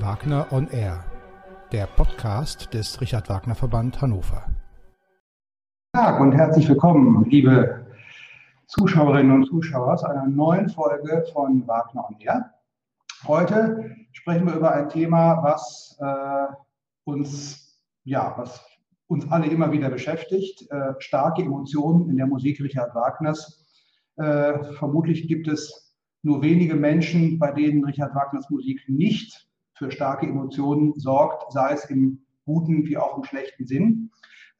Wagner on Air, der Podcast des Richard Wagner Verband Hannover. Tag und herzlich willkommen, liebe Zuschauerinnen und Zuschauer, zu einer neuen Folge von Wagner on Air. Heute sprechen wir über ein Thema, was äh, uns, ja, was uns alle immer wieder beschäftigt, äh, starke Emotionen in der Musik Richard Wagners. Äh, vermutlich gibt es nur wenige Menschen, bei denen Richard Wagners Musik nicht für starke Emotionen sorgt, sei es im guten wie auch im schlechten Sinn.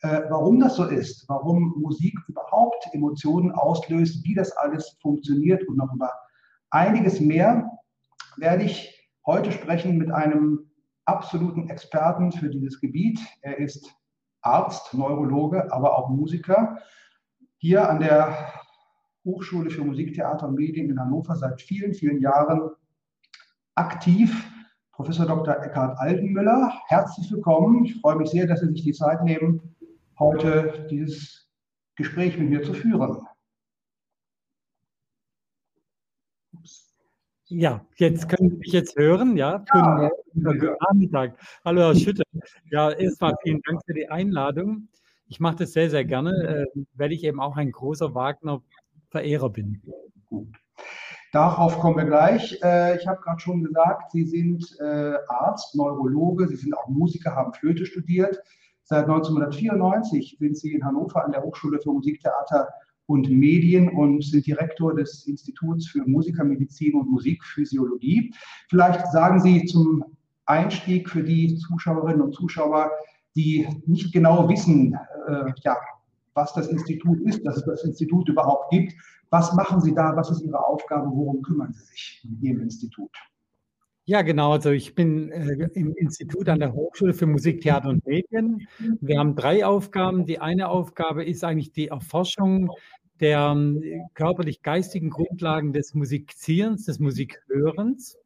Äh, warum das so ist, warum Musik überhaupt Emotionen auslöst, wie das alles funktioniert und noch über einiges mehr werde ich heute sprechen mit einem absoluten Experten für dieses Gebiet. Er ist Arzt, Neurologe, aber auch Musiker. Hier an der Hochschule für Musik, Theater und Medien in Hannover seit vielen, vielen Jahren aktiv. Professor Dr. Eckhard Altenmüller, herzlich willkommen. Ich freue mich sehr, dass Sie sich die Zeit nehmen, heute dieses Gespräch mit mir zu führen. Ja, jetzt können Sie mich jetzt hören. Ja, ja. Guten Nachmittag. Hallo, Herr Schütte. Ja, erstmal vielen Dank für die Einladung. Ich mache das sehr, sehr gerne, äh, weil ich eben auch ein großer Wagner-Verehrer bin. Gut. Darauf kommen wir gleich. Äh, ich habe gerade schon gesagt, Sie sind äh, Arzt, Neurologe, Sie sind auch Musiker, haben Flöte studiert. Seit 1994 sind Sie in Hannover an der Hochschule für Musiktheater und Medien und sind Direktor des Instituts für Musikermedizin und Musikphysiologie. Vielleicht sagen Sie zum Einstieg für die Zuschauerinnen und Zuschauer, die nicht genau wissen, äh, ja, was das Institut ist, dass es das Institut überhaupt gibt. Was machen Sie da? Was ist Ihre Aufgabe? Worum kümmern Sie sich in Ihrem Institut? Ja, genau. Also ich bin äh, im Institut an der Hochschule für Musik, Theater und Medien. Wir haben drei Aufgaben. Die eine Aufgabe ist eigentlich die Erforschung der äh, körperlich-geistigen Grundlagen des Musizierens, des Musikhörens.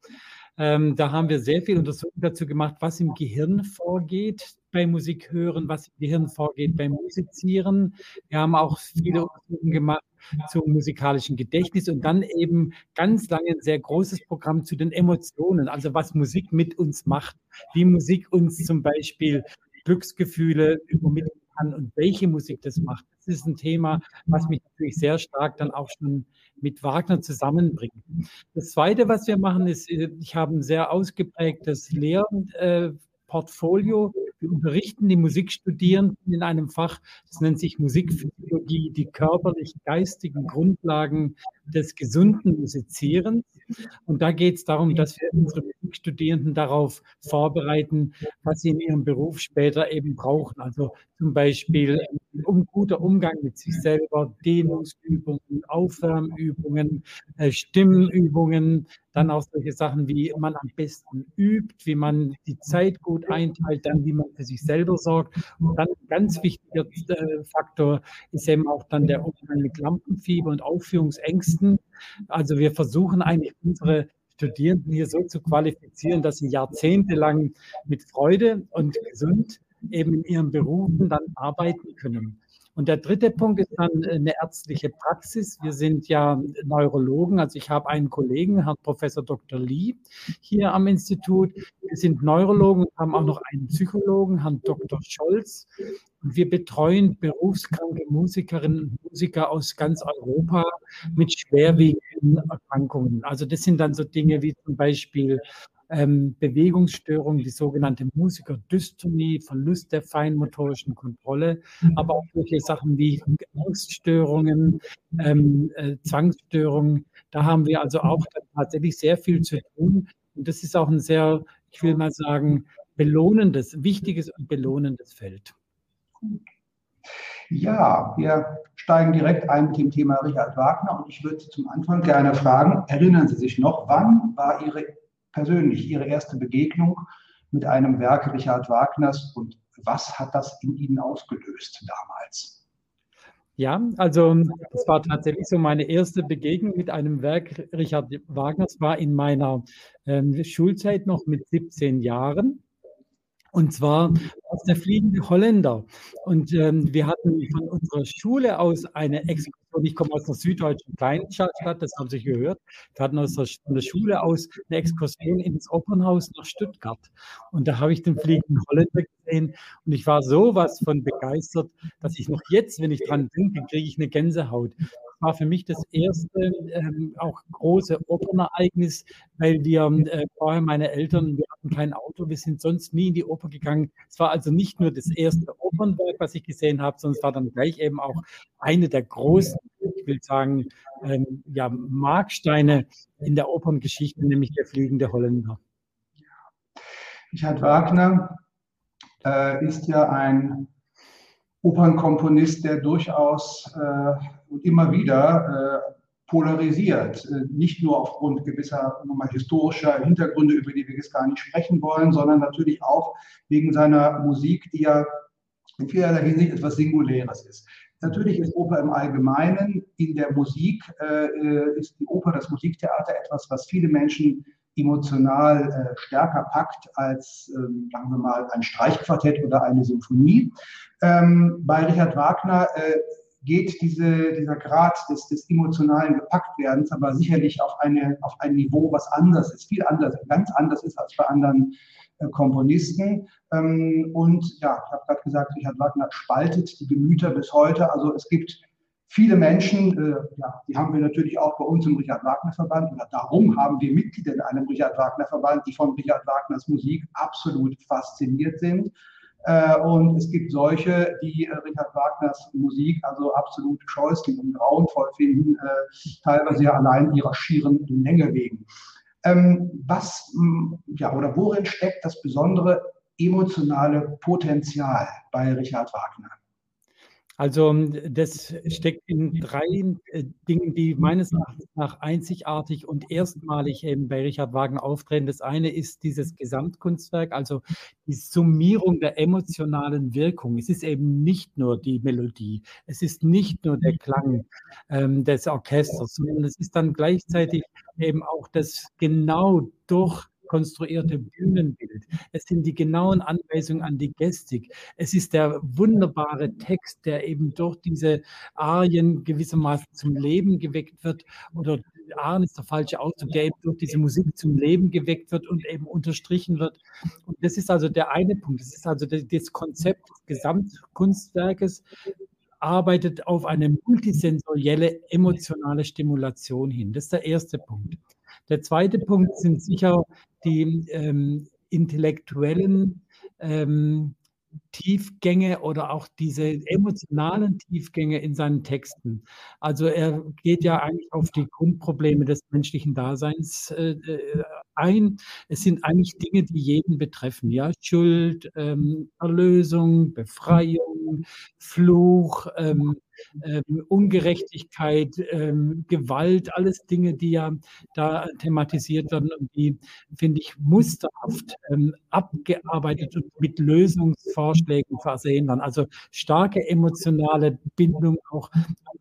Ähm, da haben wir sehr viel Untersuchungen dazu gemacht, was im Gehirn vorgeht beim Musikhören, was im Gehirn vorgeht beim Musizieren. Wir haben auch viele Untersuchungen gemacht zum musikalischen Gedächtnis und dann eben ganz lange ein sehr großes Programm zu den Emotionen, also was Musik mit uns macht, wie Musik uns zum Beispiel Glücksgefühle übermitteln kann und welche Musik das macht. Das ist ein Thema, was mich natürlich sehr stark dann auch schon mit Wagner zusammenbringt. Das Zweite, was wir machen, ist, ich habe ein sehr ausgeprägtes Lehrportfolio. Wir unterrichten die Musikstudierenden in einem Fach, das nennt sich Musikphysiologie, die körperlich-geistigen Grundlagen des gesunden Musizierens. Und da geht es darum, dass wir unsere Musikstudierenden darauf vorbereiten, was sie in ihrem Beruf später eben brauchen. Also zum Beispiel um guter Umgang mit sich selber, Dehnungsübungen, Aufwärmübungen, äh, Stimmenübungen, dann auch solche Sachen, wie man am besten übt, wie man die Zeit gut einteilt, dann wie man für sich selber sorgt. Und dann ein ganz wichtiger äh, Faktor ist eben auch dann der Umgang mit Lampenfieber und Aufführungsängsten. Also wir versuchen eigentlich unsere Studierenden hier so zu qualifizieren, dass sie jahrzehntelang mit Freude und gesund eben in ihren Berufen dann arbeiten können. Und der dritte Punkt ist dann eine ärztliche Praxis. Wir sind ja Neurologen, also ich habe einen Kollegen, Herrn Professor Dr. Lee, hier am Institut. Wir sind Neurologen, haben auch noch einen Psychologen, Herrn Dr. Scholz. Und wir betreuen berufskranke Musikerinnen und Musiker aus ganz Europa mit schwerwiegenden Erkrankungen. Also das sind dann so Dinge wie zum Beispiel ähm, Bewegungsstörung, die sogenannte Musikerdystomie, Verlust der feinmotorischen Kontrolle, mhm. aber auch solche Sachen wie Angststörungen, ähm, äh, Zwangsstörungen. Da haben wir also auch tatsächlich sehr viel zu tun. Und das ist auch ein sehr, ich will mal sagen, belohnendes, wichtiges und belohnendes Feld. Ja, wir steigen direkt ein mit dem Thema Richard Wagner und ich würde Sie zum Anfang gerne fragen, erinnern Sie sich noch, wann war Ihre persönlich Ihre erste Begegnung mit einem Werk Richard Wagners und was hat das in Ihnen ausgelöst damals? Ja, also das war tatsächlich so meine erste Begegnung mit einem Werk Richard Wagners, war in meiner ähm, Schulzeit noch mit 17 Jahren. Und zwar aus der fliegende Holländer. Und ähm, wir hatten von unserer Schule aus eine Exkursion. Ich komme aus einer süddeutschen Kleinstadt, das haben Sie gehört. Wir hatten aus der, von der Schule aus eine Exkursion ins Opernhaus nach Stuttgart. Und da habe ich den fliegenden Holländer gesehen. Und ich war sowas von begeistert, dass ich noch jetzt, wenn ich dran denke, kriege ich eine Gänsehaut war für mich das erste ähm, auch große Opernereignis, weil wir äh, vorher meine Eltern, wir hatten kein Auto, wir sind sonst nie in die Oper gegangen. Es war also nicht nur das erste Opernwerk, was ich gesehen habe, sondern es war dann gleich eben auch eine der großen, ich will sagen, ähm, ja, Marksteine in der Operngeschichte, nämlich der fliegende Holländer. Richard Wagner äh, ist ja ein Opernkomponist, der durchaus äh, und immer wieder äh, polarisiert. Äh, nicht nur aufgrund gewisser nochmal, historischer Hintergründe, über die wir jetzt gar nicht sprechen wollen, sondern natürlich auch wegen seiner Musik, die ja in vielerlei Hinsicht etwas Singuläres ist. Natürlich ist Oper im Allgemeinen in der Musik, äh, ist die Oper, das Musiktheater etwas, was viele Menschen emotional äh, stärker packt als, ähm, sagen wir mal, ein Streichquartett oder eine Symphonie. Ähm, bei Richard Wagner äh, geht diese, dieser Grad des, des emotionalen Gepacktwerdens aber sicherlich auf, eine, auf ein Niveau, was anders ist, viel anders, ganz anders ist als bei anderen äh, Komponisten. Ähm, und ja, ich habe gerade gesagt, Richard Wagner spaltet die Gemüter bis heute. Also es gibt viele Menschen, äh, ja, die haben wir natürlich auch bei uns im Richard Wagner Verband oder darum haben wir Mitglieder in einem Richard Wagner Verband, die von Richard Wagners Musik absolut fasziniert sind. Äh, und es gibt solche, die äh, Richard Wagners Musik also absolut scheußlich und grauenvoll finden, äh, teilweise ja allein ihrer schieren Länge wegen. Ähm, was, ja, oder worin steckt das besondere emotionale Potenzial bei Richard Wagner? Also das steckt in drei äh, Dingen, die meines Erachtens nach einzigartig und erstmalig eben bei Richard Wagner auftreten. Das eine ist dieses Gesamtkunstwerk, also die Summierung der emotionalen Wirkung. Es ist eben nicht nur die Melodie, es ist nicht nur der Klang ähm, des Orchesters, sondern es ist dann gleichzeitig eben auch das genau durch konstruierte Bühnenbild. Es sind die genauen Anweisungen an die Gestik. Es ist der wunderbare Text, der eben durch diese Arien gewissermaßen zum Leben geweckt wird. Oder Arien ist der falsche Ausdruck, der eben durch diese Musik zum Leben geweckt wird und eben unterstrichen wird. Und das ist also der eine Punkt. Das ist also das Konzept des Gesamtkunstwerkes, arbeitet auf eine multisensorielle emotionale Stimulation hin. Das ist der erste Punkt. Der zweite Punkt sind sicher die ähm, intellektuellen ähm, Tiefgänge oder auch diese emotionalen Tiefgänge in seinen Texten. Also er geht ja eigentlich auf die Grundprobleme des menschlichen Daseins äh, äh ein. Es sind eigentlich Dinge, die jeden betreffen. Ja, Schuld, ähm, Erlösung, Befreiung, Fluch, ähm, ähm, Ungerechtigkeit, ähm, Gewalt, alles Dinge, die ja da thematisiert werden und die, finde ich, musterhaft ähm, abgearbeitet und mit Lösungsvorschlägen versehen werden. Also starke emotionale Bindung auch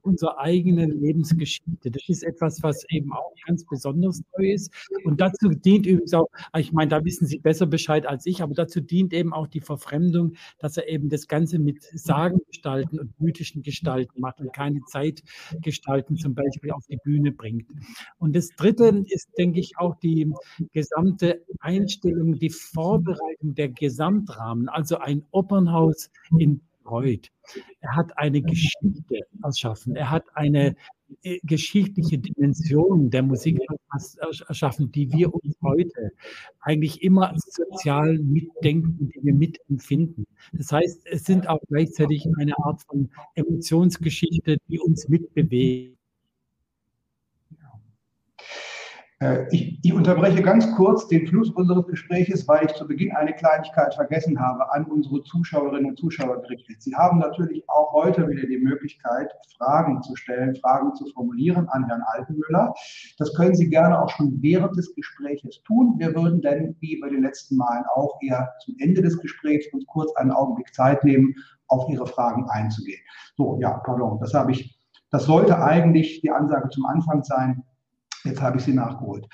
unsere eigene Lebensgeschichte. Das ist etwas, was eben auch ganz besonders neu ist. Und dazu dient übrigens auch, ich meine, da wissen Sie besser Bescheid als ich, aber dazu dient eben auch die Verfremdung, dass er eben das Ganze mit Sagengestalten und mythischen Gestalten macht und keine Zeitgestalten zum Beispiel auf die Bühne bringt. Und das Dritte ist, denke ich, auch die gesamte Einstellung, die Vorbereitung der Gesamtrahmen, also ein Opernhaus in Freud. Er hat eine Geschichte erschaffen. Er hat eine äh, geschichtliche Dimension der Musik erschaffen, die wir uns heute eigentlich immer sozial mitdenken, die wir mitempfinden. Das heißt, es sind auch gleichzeitig eine Art von Emotionsgeschichte, die uns mitbewegt. Äh, ich, ich, unterbreche ganz kurz den Fluss unseres Gespräches, weil ich zu Beginn eine Kleinigkeit vergessen habe, an unsere Zuschauerinnen und Zuschauer gerichtet. Sie haben natürlich auch heute wieder die Möglichkeit, Fragen zu stellen, Fragen zu formulieren an Herrn Altenmüller. Das können Sie gerne auch schon während des Gespräches tun. Wir würden dann, wie bei den letzten Malen auch, eher zum Ende des Gesprächs uns kurz einen Augenblick Zeit nehmen, auf Ihre Fragen einzugehen. So, ja, pardon, das habe ich, das sollte eigentlich die Ansage zum Anfang sein. Jetzt habe ich sie nachgeholt.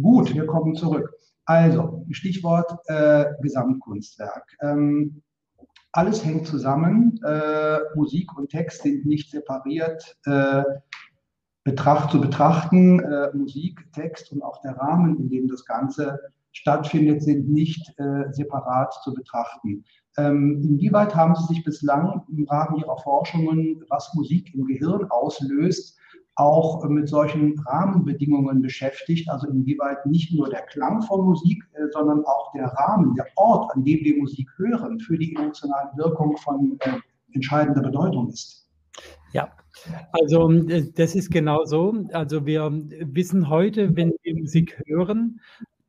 Gut, wir kommen zurück. Also, Stichwort äh, Gesamtkunstwerk. Ähm, alles hängt zusammen. Äh, Musik und Text sind nicht separiert äh, betracht, zu betrachten. Äh, Musik, Text und auch der Rahmen, in dem das Ganze stattfindet, sind nicht äh, separat zu betrachten. Ähm, inwieweit haben Sie sich bislang im Rahmen Ihrer Forschungen, was Musik im Gehirn auslöst, auch mit solchen Rahmenbedingungen beschäftigt? Also inwieweit nicht nur der Klang von Musik, äh, sondern auch der Rahmen, der Ort, an dem wir Musik hören, für die emotionale Wirkung von äh, entscheidender Bedeutung ist? Ja, also äh, das ist genau so. Also wir wissen heute, wenn wir Musik hören,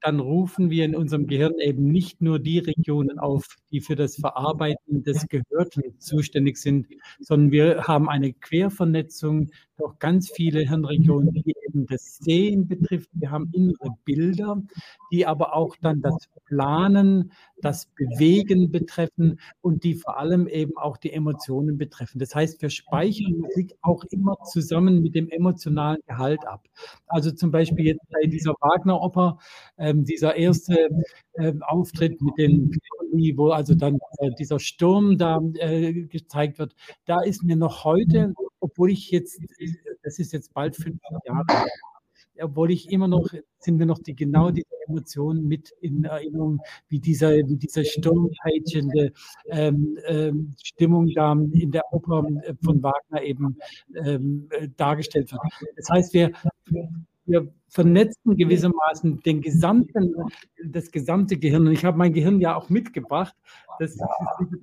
dann rufen wir in unserem Gehirn eben nicht nur die Regionen auf, die für das Verarbeiten des Gehörten zuständig sind, sondern wir haben eine Quervernetzung durch ganz viele Hirnregionen, die eben das Sehen betrifft. Wir haben innere Bilder, die aber auch dann das Planen, das Bewegen betreffen und die vor allem eben auch die Emotionen betreffen. Das heißt, wir speichern Musik auch immer zusammen mit dem emotionalen Gehalt ab. Also zum Beispiel jetzt bei dieser Wagner-Oper, ähm, dieser erste äh, Auftritt mit den wo also dann äh, dieser Sturm da äh, gezeigt wird, da ist mir noch heute, obwohl ich jetzt, das ist jetzt bald 50 Jahre, obwohl ich immer noch, sind wir noch die genau diese Emotionen mit in Erinnerung, wie dieser, wie dieser sturmpeitschende ähm, ähm, Stimmung da in der Oper von Wagner eben ähm, dargestellt wird. Das heißt, wir, wir vernetzen gewissermaßen den gesamten, das gesamte Gehirn. Und ich habe mein Gehirn ja auch mitgebracht. Das ist,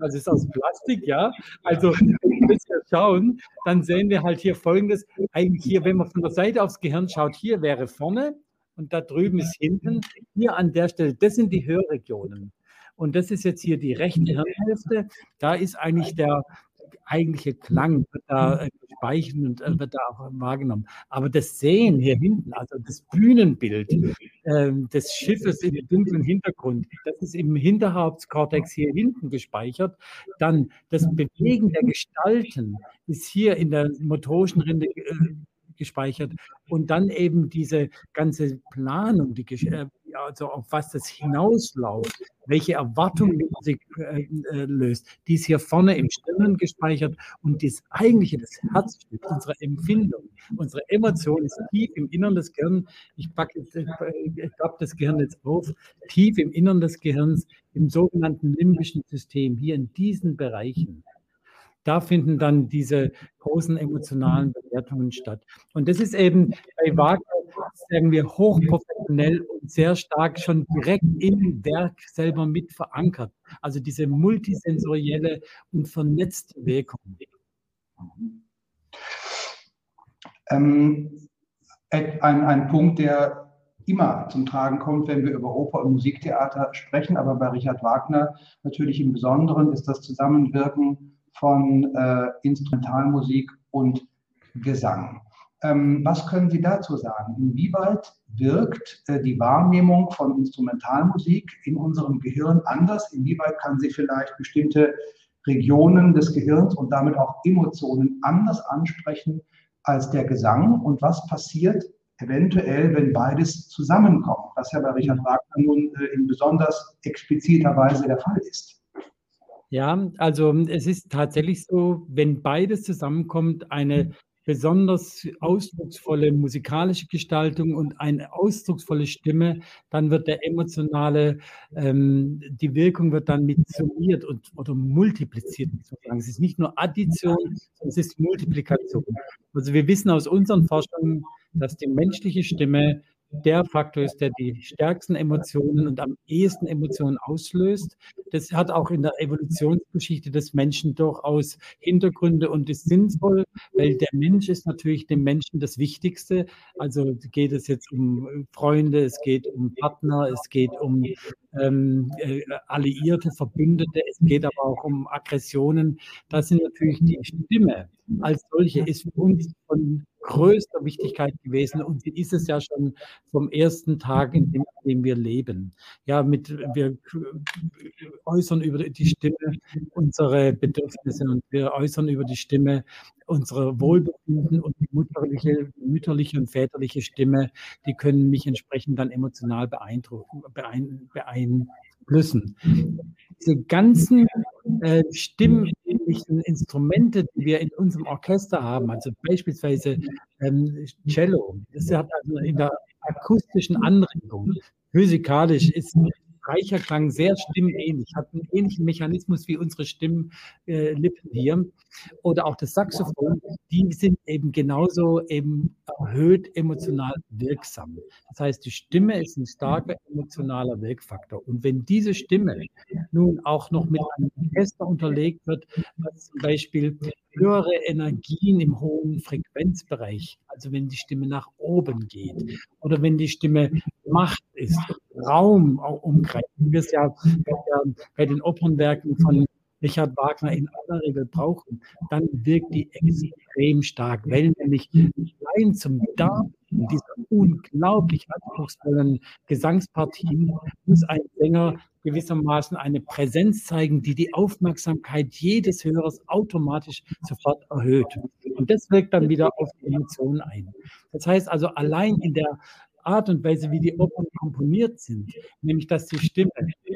das ist aus Plastik, ja. Also, wenn wir schauen, dann sehen wir halt hier folgendes. Eigentlich hier, wenn man von der Seite aufs Gehirn schaut, hier wäre vorne und da drüben ist hinten. Hier an der Stelle, das sind die Hörregionen. Und das ist jetzt hier die rechte Hirnhälfte. Da ist eigentlich der, eigentliche Klang wird da äh, gespeichert und äh, wird da auch wahrgenommen. Aber das Sehen hier hinten, also das Bühnenbild äh, des Schiffes im dunklen Hintergrund, das ist im Hinterhauptskortex hier hinten gespeichert. Dann das Bewegen der Gestalten ist hier in der motorischen Rinde äh, gespeichert. Und dann eben diese ganze Planung, die, äh, also auf was das hinausläuft, welche Erwartungen die äh, äh, löst, die ist hier vorne im Stirn gespeichert und das eigentliche, das Herzstück unserer Empfindung, unsere Emotion ist tief im Innern des Gehirns. Ich packe ich klappe das Gehirn jetzt auf, tief im Innern des Gehirns, im sogenannten limbischen System, hier in diesen Bereichen da finden dann diese großen emotionalen Bewertungen statt. Und das ist eben bei Wagner, sagen wir, hochprofessionell und sehr stark schon direkt im Werk selber mit verankert. Also diese multisensorielle und vernetzte Wirkung. Ähm, ein, ein Punkt, der immer zum Tragen kommt, wenn wir über Oper und Musiktheater sprechen, aber bei Richard Wagner natürlich im Besonderen ist das Zusammenwirken von äh, Instrumentalmusik und Gesang. Ähm, was können Sie dazu sagen? Inwieweit wirkt äh, die Wahrnehmung von Instrumentalmusik in unserem Gehirn anders? Inwieweit kann sie vielleicht bestimmte Regionen des Gehirns und damit auch Emotionen anders ansprechen als der Gesang? Und was passiert eventuell, wenn beides zusammenkommt, was ja bei Richard Wagner nun äh, in besonders expliziter Weise der Fall ist? Ja, also es ist tatsächlich so, wenn beides zusammenkommt, eine besonders ausdrucksvolle musikalische Gestaltung und eine ausdrucksvolle Stimme, dann wird der emotionale, ähm, die Wirkung wird dann mit summiert und, oder multipliziert sozusagen. Es ist nicht nur Addition, sondern es ist Multiplikation. Also wir wissen aus unseren Forschungen, dass die menschliche Stimme der Faktor ist, der die stärksten Emotionen und am ehesten Emotionen auslöst. Das hat auch in der Evolutionsgeschichte des Menschen durchaus Hintergründe und ist sinnvoll, weil der Mensch ist natürlich dem Menschen das Wichtigste. Also geht es jetzt um Freunde, es geht um Partner, es geht um ähm, äh, Alliierte, Verbündete, es geht aber auch um Aggressionen. Das sind natürlich die Stimme als solche ist für uns von größter Wichtigkeit gewesen und sie ist es ja schon vom ersten Tag, in dem, in dem wir leben. Ja, mit, wir äußern über die Stimme unsere Bedürfnisse und wir äußern über die Stimme unsere Wohlbefinden und die mütterliche, mütterliche und väterliche Stimme, die können mich entsprechend dann emotional beeindrucken, beeinflussen. Diese ganzen äh, stimmähnlichen Instrumente, die wir in unserem Orchester haben, also beispielsweise ähm, Cello, das hat also in der akustischen Anregung, physikalisch ist Streicherklang sehr stimmähnlich, hat einen ähnlichen Mechanismus wie unsere Stimmlippen äh, hier. Oder auch das Saxophon, die sind eben genauso eben erhöht emotional wirksam. Das heißt, die Stimme ist ein starker emotionaler Wirkfaktor. Und wenn diese Stimme nun auch noch mit einem Orchester unterlegt wird, was zum Beispiel höhere Energien im hohen Frequenzbereich, also wenn die Stimme nach oben geht oder wenn die Stimme Macht ist, Raum umgreift, wie wir es ja bei den Opernwerken von Richard Wagner in aller Regel brauchen, dann wirkt die extrem stark, weil nämlich allein zum Darbieten dieser unglaublich anspruchsvollen Gesangspartien muss ein Sänger gewissermaßen eine Präsenz zeigen, die die Aufmerksamkeit jedes Hörers automatisch sofort erhöht. Und das wirkt dann wieder auf die Emotionen ein. Das heißt also, allein in der Art und Weise, wie die Opern komponiert sind, nämlich dass die Stimme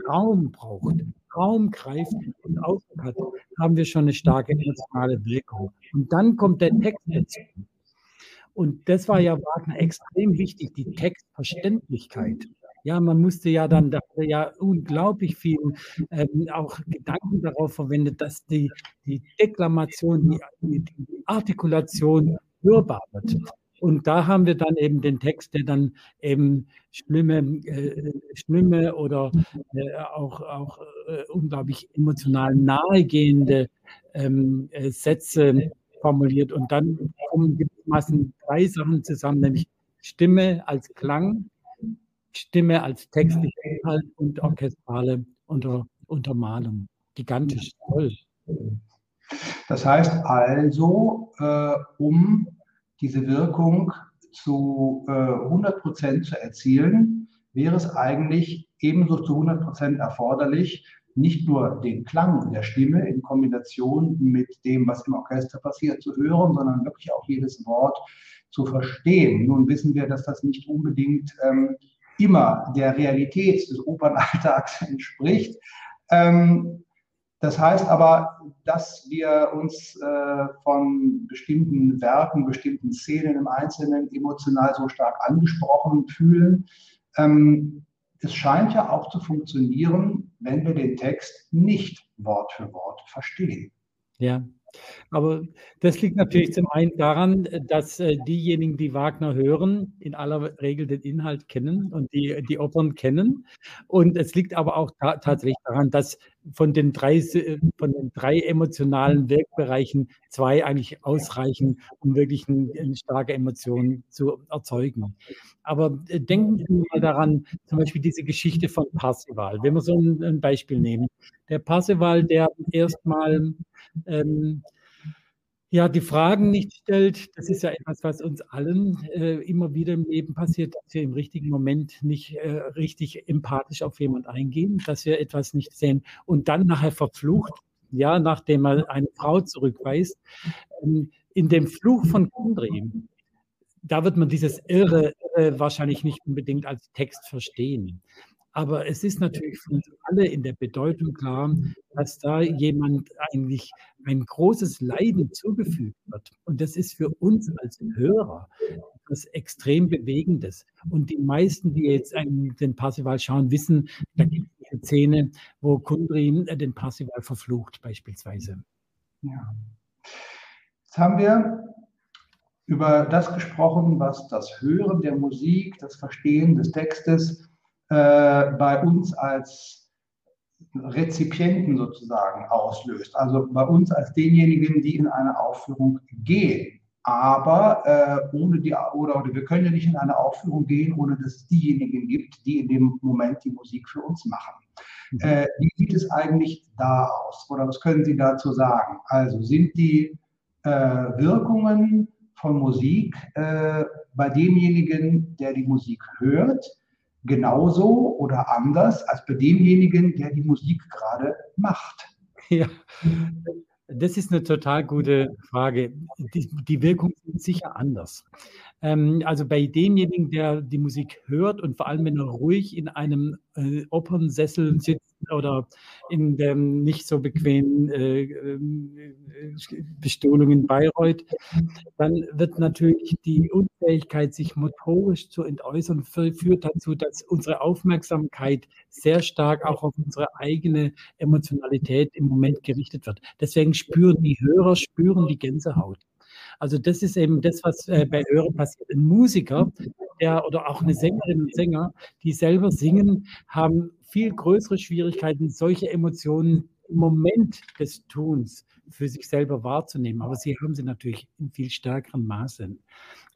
Raum braucht, Raum greift und Ausdruck hat, haben wir schon eine starke emotionale Wirkung. Und dann kommt der Text dazu. Und das war ja Wagner extrem wichtig, die Textverständlichkeit. Ja, man musste ja dann da ja unglaublich viel ähm, auch Gedanken darauf verwendet, dass die, die Deklamation, die, die Artikulation hörbar wird. Und da haben wir dann eben den Text, der dann eben schlimme, äh, schlimme oder äh, auch, auch äh, unglaublich emotional nahegehende ähm, äh, Sätze formuliert. Und dann kommen gewissermaßen drei Sachen zusammen, nämlich Stimme als Klang, Stimme als textlicher Inhalt und orchestrale Unter Untermalung. Gigantisch toll. Das heißt also, äh, um diese Wirkung zu äh, 100 Prozent zu erzielen, wäre es eigentlich ebenso zu 100 Prozent erforderlich, nicht nur den Klang der Stimme in Kombination mit dem, was im Orchester passiert, zu hören, sondern wirklich auch jedes Wort zu verstehen. Nun wissen wir, dass das nicht unbedingt ähm, immer der Realität des Opernalltags entspricht. Ähm, das heißt aber, dass wir uns äh, von bestimmten Werken, bestimmten Szenen im Einzelnen emotional so stark angesprochen fühlen. Ähm, es scheint ja auch zu funktionieren, wenn wir den Text nicht Wort für Wort verstehen. Ja, aber das liegt natürlich zum einen daran, dass äh, diejenigen, die Wagner hören, in aller Regel den Inhalt kennen und die, die Opern kennen. Und es liegt aber auch ta tatsächlich daran, dass von den, drei, von den drei emotionalen Wirkbereichen zwei eigentlich ausreichen, um wirklich eine, starke Emotion zu erzeugen. Aber äh, denken Sie mal daran, zum Beispiel diese Geschichte von Parsival. Wenn wir so ein, ein Beispiel nehmen. Der Parsival, der erstmal ähm, ja, die Fragen nicht stellt, das ist ja etwas, was uns allen äh, immer wieder im Leben passiert, dass wir im richtigen Moment nicht äh, richtig empathisch auf jemand eingehen, dass wir etwas nicht sehen und dann nachher verflucht, ja, nachdem er eine Frau zurückweist. Ähm, in dem Fluch von Kundry, da wird man dieses Irre, Irre wahrscheinlich nicht unbedingt als Text verstehen. Aber es ist natürlich für uns alle in der Bedeutung klar, dass da jemand eigentlich ein großes Leiden zugefügt wird. Und das ist für uns als Hörer etwas extrem Bewegendes. Und die meisten, die jetzt den Parsival schauen, wissen, da gibt es eine Szene, wo Kundry den Parsival verflucht, beispielsweise. Ja. Jetzt haben wir über das gesprochen, was das Hören der Musik, das Verstehen des Textes äh, bei uns als Rezipienten sozusagen auslöst. Also bei uns als denjenigen, die in eine Aufführung gehen. Aber äh, ohne die, oder, oder wir können ja nicht in eine Aufführung gehen, ohne dass es diejenigen gibt, die in dem Moment die Musik für uns machen. Mhm. Äh, wie sieht es eigentlich da aus? Oder was können Sie dazu sagen? Also sind die äh, Wirkungen von Musik äh, bei demjenigen, der die Musik hört, genauso oder anders als bei demjenigen, der die Musik gerade macht? Ja, das ist eine total gute Frage. Die, die Wirkungen sind sicher anders. Ähm, also bei demjenigen, der die Musik hört und vor allem, wenn er ruhig in einem äh, Opernsessel sitzt oder in dem nicht so bequemen äh, äh, Bestuhlung in Bayreuth, dann wird natürlich die Unfähigkeit, sich motorisch zu entäußern, führt dazu, dass unsere Aufmerksamkeit sehr stark auch auf unsere eigene Emotionalität im Moment gerichtet wird. Deswegen spüren die Hörer, spüren die Gänsehaut. Also das ist eben das, was äh, bei Hören passiert. Ein Musiker der, oder auch eine Sängerin und Sänger, die selber singen, haben viel größere Schwierigkeiten, solche Emotionen im Moment des Tuns für sich selber wahrzunehmen. Aber sie haben sie natürlich in viel stärkerem Maße.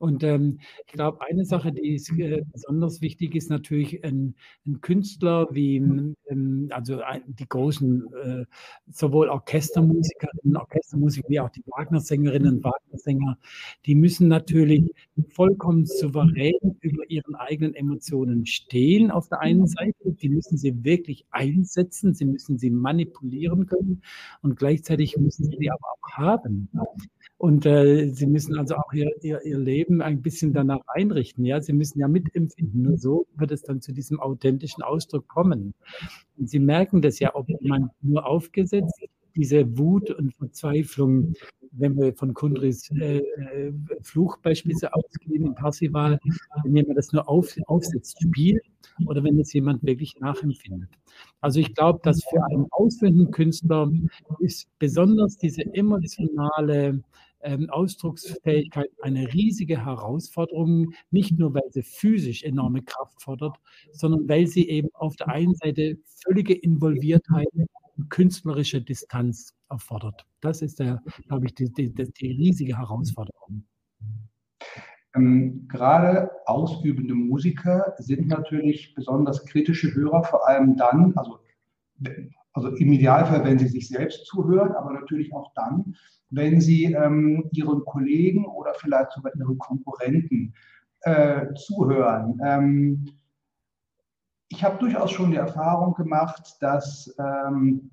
Und ähm, ich glaube, eine Sache, die ist, äh, besonders wichtig ist, natürlich ein, ein Künstler wie, ähm, also ein, die großen, äh, sowohl Orchestermusikerinnen, Orchestermusiker wie auch die Wagner-Sängerinnen und Wagner-Sänger, die müssen natürlich vollkommen souverän über ihren eigenen Emotionen stehen auf der einen Seite. Die müssen sie wirklich einsetzen, sie müssen sie manipulieren können und gleichzeitig müssen sie die aber auch haben. Und äh, sie müssen also auch ihr, ihr, ihr Leben ein bisschen danach einrichten. Ja, sie müssen ja mitempfinden. Nur so wird es dann zu diesem authentischen Ausdruck kommen. Und sie merken das ja, ob man nur aufgesetzt diese Wut und Verzweiflung, wenn wir von Kundris äh, äh, Fluch beispielsweise ausgehen in Parsival, wenn jemand das nur auf, aufsetzt, spielt oder wenn es jemand wirklich nachempfindet. Also ich glaube, dass für einen ausführenden Künstler ist besonders diese emotionale ähm, Ausdrucksfähigkeit eine riesige Herausforderung, nicht nur weil sie physisch enorme Kraft fordert, sondern weil sie eben auf der einen Seite völlige Involviertheit und künstlerische Distanz erfordert. Das ist, glaube ich, die, die, die riesige Herausforderung. Ähm, gerade ausübende Musiker sind natürlich besonders kritische Hörer, vor allem dann, also, also im Idealfall, wenn sie sich selbst zuhören, aber natürlich auch dann, wenn sie ähm, ihren Kollegen oder vielleicht sogar ihren Konkurrenten äh, zuhören. Ähm, ich habe durchaus schon die Erfahrung gemacht, dass ähm,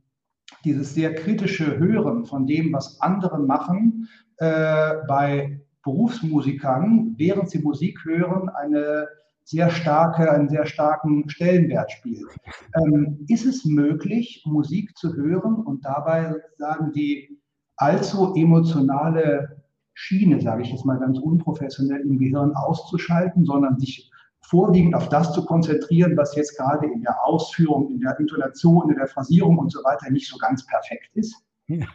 dieses sehr kritische Hören von dem, was andere machen, äh, bei Berufsmusikern, während sie Musik hören, eine sehr starke, einen sehr starken Stellenwert spielt. Ähm, ist es möglich, Musik zu hören und dabei sagen die allzu emotionale Schiene, sage ich jetzt mal ganz unprofessionell, im Gehirn auszuschalten, sondern sich vorwiegend auf das zu konzentrieren, was jetzt gerade in der Ausführung, in der Intonation, in der Phrasierung und so weiter nicht so ganz perfekt ist? Ja.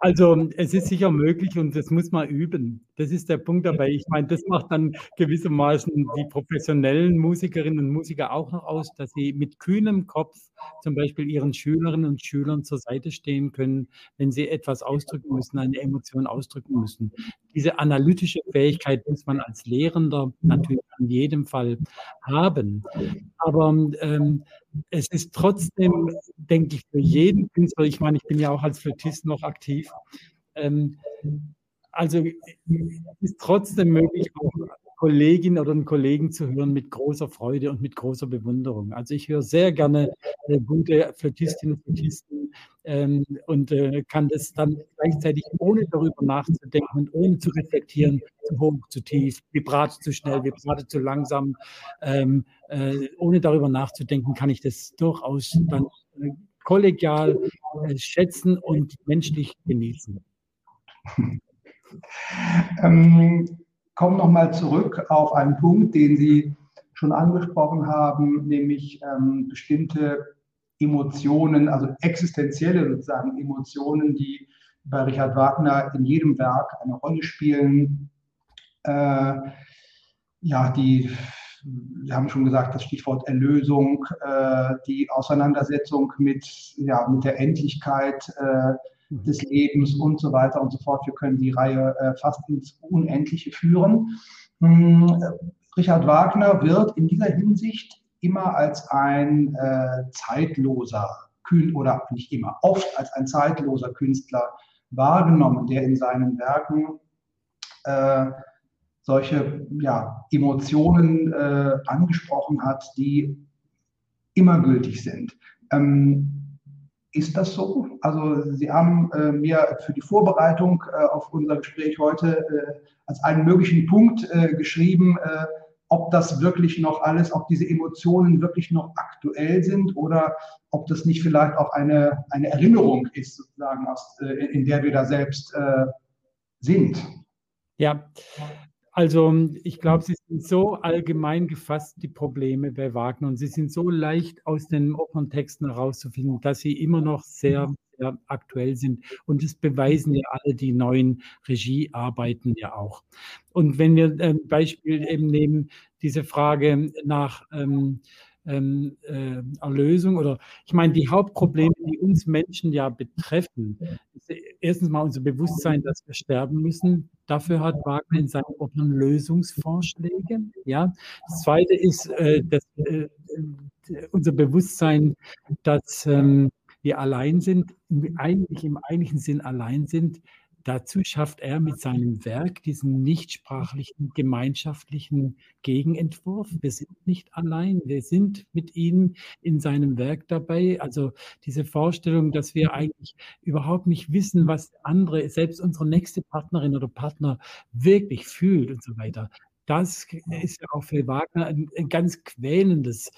Also es ist sicher möglich und das muss man üben. Das ist der Punkt dabei. Ich meine, das macht dann gewissermaßen die professionellen Musikerinnen und Musiker auch noch aus, dass sie mit kühnem Kopf zum Beispiel ihren Schülerinnen und Schülern zur Seite stehen können, wenn sie etwas ausdrücken müssen, eine Emotion ausdrücken müssen. Diese analytische Fähigkeit muss man als Lehrender natürlich in jedem Fall haben. Aber ähm, es ist trotzdem, denke ich, für jeden Künstler, ich meine, ich bin ja auch als Flötist noch aktiv, ähm, also es ist trotzdem möglich, auch Kolleginnen oder Kollegen zu hören mit großer Freude und mit großer Bewunderung. Also ich höre sehr gerne äh, gute Flötistinnen und Flötisten ähm, und äh, kann das dann gleichzeitig ohne darüber nachzudenken und ohne zu reflektieren, zu hoch, zu tief, Vibrato zu schnell, Vibrato zu langsam, ähm, äh, ohne darüber nachzudenken, kann ich das durchaus dann äh, kollegial äh, schätzen und menschlich genießen. ähm, komme nochmal zurück auf einen Punkt, den Sie schon angesprochen haben, nämlich ähm, bestimmte Emotionen, also existenzielle sozusagen Emotionen, die bei Richard Wagner in jedem Werk eine Rolle spielen. Äh, ja, die, Sie haben schon gesagt, das Stichwort Erlösung, äh, die Auseinandersetzung mit, ja, mit der Endlichkeit. Äh, des Lebens und so weiter und so fort. Wir können die Reihe äh, fast ins Unendliche führen. Hm, Richard Wagner wird in dieser Hinsicht immer als ein äh, zeitloser Künstler oder nicht immer, oft als ein zeitloser Künstler wahrgenommen, der in seinen Werken äh, solche ja, Emotionen äh, angesprochen hat, die immer gültig sind. Ähm, ist das so? Also Sie haben äh, mir für die Vorbereitung äh, auf unser Gespräch heute äh, als einen möglichen Punkt äh, geschrieben, äh, ob das wirklich noch alles, ob diese Emotionen wirklich noch aktuell sind oder ob das nicht vielleicht auch eine, eine Erinnerung ist, sozusagen, aus, in der wir da selbst sind. Ja, also ich glaube, sie sind so allgemein gefasst, die Probleme bei Wagner, und sie sind so leicht aus den Operntexten herauszufinden, dass sie immer noch sehr, sehr aktuell sind. Und das beweisen ja alle die neuen Regiearbeiten ja auch. Und wenn wir ein Beispiel eben nehmen, diese Frage nach ähm, ähm, äh, Erlösung oder ich meine, die Hauptprobleme, die uns Menschen ja betreffen, ist erstens mal unser Bewusstsein, dass wir sterben müssen. Dafür hat Wagner in seinen Opern Lösungsvorschläge. Ja. Das zweite ist äh, das, äh, unser Bewusstsein, dass ähm, wir allein sind, eigentlich im eigentlichen Sinn allein sind, Dazu schafft er mit seinem Werk diesen nichtsprachlichen, gemeinschaftlichen Gegenentwurf. Wir sind nicht allein, wir sind mit ihm in seinem Werk dabei. Also diese Vorstellung, dass wir eigentlich überhaupt nicht wissen, was andere, selbst unsere nächste Partnerin oder Partner wirklich fühlt und so weiter. Das ist ja auch für Wagner ein, ein ganz quälendes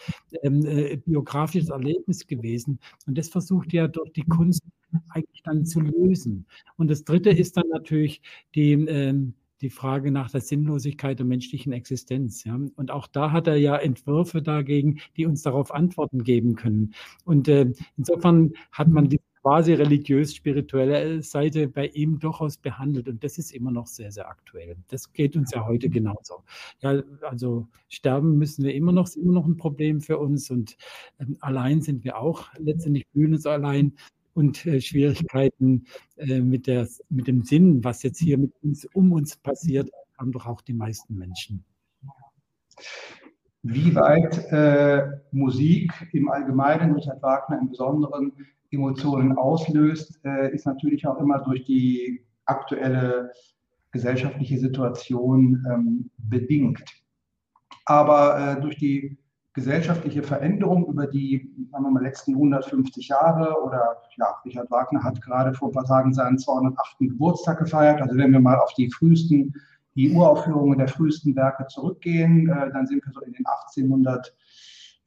ähm, äh, biografisches Erlebnis gewesen. Und das versucht er durch die Kunst eigentlich dann zu lösen. Und das Dritte ist dann natürlich die, ähm, die Frage nach der Sinnlosigkeit der menschlichen Existenz. Ja? Und auch da hat er ja Entwürfe dagegen, die uns darauf Antworten geben können. Und äh, insofern hat man die quasi religiös-spirituelle Seite bei ihm durchaus behandelt. Und das ist immer noch sehr, sehr aktuell. Das geht uns ja heute genauso. Ja, also sterben müssen wir immer noch, ist immer noch ein Problem für uns. Und ähm, allein sind wir auch letztendlich fühlen uns allein und äh, Schwierigkeiten äh, mit, der, mit dem Sinn, was jetzt hier mit uns, um uns passiert, haben doch auch die meisten Menschen. Wie weit äh, Musik im Allgemeinen, Richard Wagner im Besonderen, Emotionen auslöst, äh, ist natürlich auch immer durch die aktuelle gesellschaftliche Situation ähm, bedingt. Aber äh, durch die gesellschaftliche Veränderung über die sagen wir mal, letzten 150 Jahre oder ja, Richard Wagner hat gerade vor ein paar Tagen seinen 208. Geburtstag gefeiert. Also wenn wir mal auf die frühesten, die Uraufführungen der frühesten Werke zurückgehen, äh, dann sind wir so in den 1800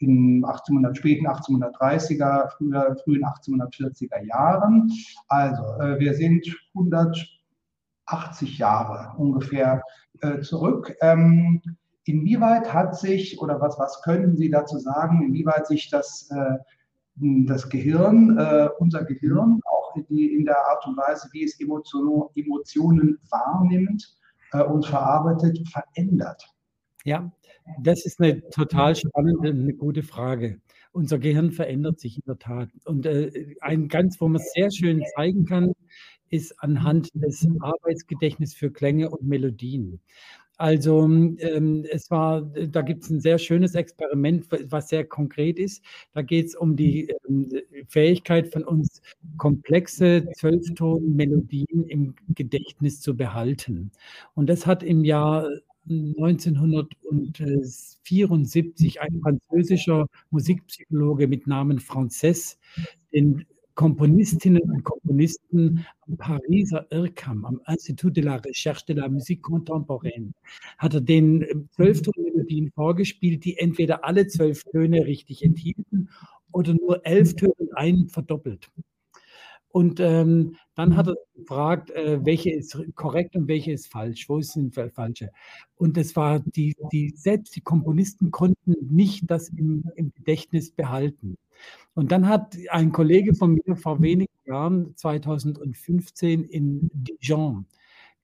in 1800, späten 1830er, früher, frühen 1840er Jahren. Also äh, wir sind 180 Jahre ungefähr äh, zurück. Ähm, Inwieweit hat sich oder was, was können Sie dazu sagen, inwieweit sich das, äh, das Gehirn, äh, unser Gehirn, auch die, in der Art und Weise, wie es Emotion, Emotionen wahrnimmt äh, und verarbeitet, verändert? Ja, das ist eine total spannende, eine gute Frage. Unser Gehirn verändert sich in der Tat. Und äh, ein ganz, wo man es sehr schön zeigen kann, ist anhand des Arbeitsgedächtnisses für Klänge und Melodien. Also ähm, es war, da gibt es ein sehr schönes Experiment, was sehr konkret ist. Da geht es um die ähm, Fähigkeit von uns, komplexe Zwölfton-Melodien im Gedächtnis zu behalten. Und das hat im Jahr 1974 ein französischer Musikpsychologe mit Namen Frances den Komponistinnen und Komponisten am Pariser IRCAM, am Institut de la Recherche de la Musique Contemporaine, hat er den äh, Zwölftonmelodien vorgespielt, die entweder alle zwölf Töne richtig enthielten oder nur elf Töne und einen verdoppelt. Und ähm, dann hat er gefragt, äh, welche ist korrekt und welche ist falsch, wo ist die falsche. Und es war die, die, selbst die Komponisten konnten nicht das im, im Gedächtnis behalten. Und dann hat ein Kollege von mir vor wenigen Jahren, 2015 in Dijon,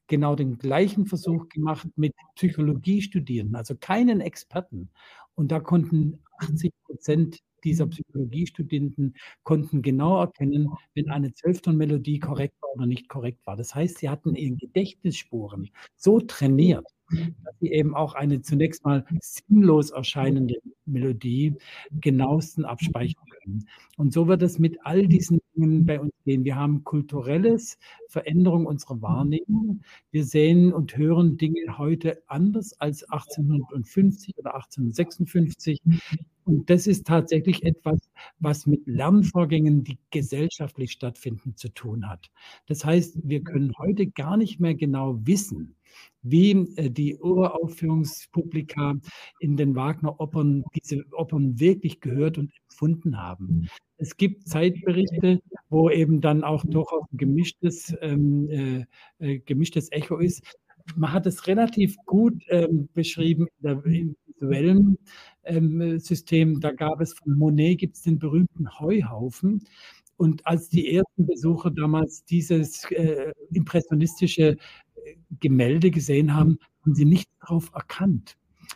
genau den gleichen Versuch gemacht mit Psychologiestudierenden, also keinen Experten. Und da konnten 80 Prozent dieser Psychologiestudenten konnten genau erkennen, wenn eine Zwölfton-Melodie korrekt war oder nicht korrekt war. Das heißt, sie hatten ihren Gedächtnisspuren so trainiert, dass sie eben auch eine zunächst mal sinnlos erscheinende Melodie genauestens abspeichern können. Und so wird es mit all diesen Dingen bei uns gehen. Wir haben kulturelles Veränderung unserer Wahrnehmung. Wir sehen und hören Dinge heute anders als 1850 oder 1856. Und das ist tatsächlich etwas, was mit Lernvorgängen, die gesellschaftlich stattfinden, zu tun hat. Das heißt, wir können heute gar nicht mehr genau wissen, wie äh, die Uraufführungspublika in den Wagner-Opern diese Opern wirklich gehört und empfunden haben. Es gibt Zeitberichte, wo eben dann auch durchaus ein gemischtes, ähm, äh, äh, gemischtes Echo ist. Man hat es relativ gut ähm, beschrieben in der, im visuellen ähm, System. Da gab es von Monet gibt es den berühmten Heuhaufen. Und als die ersten Besucher damals dieses äh, impressionistische Gemälde gesehen haben, haben sie nicht darauf erkannt.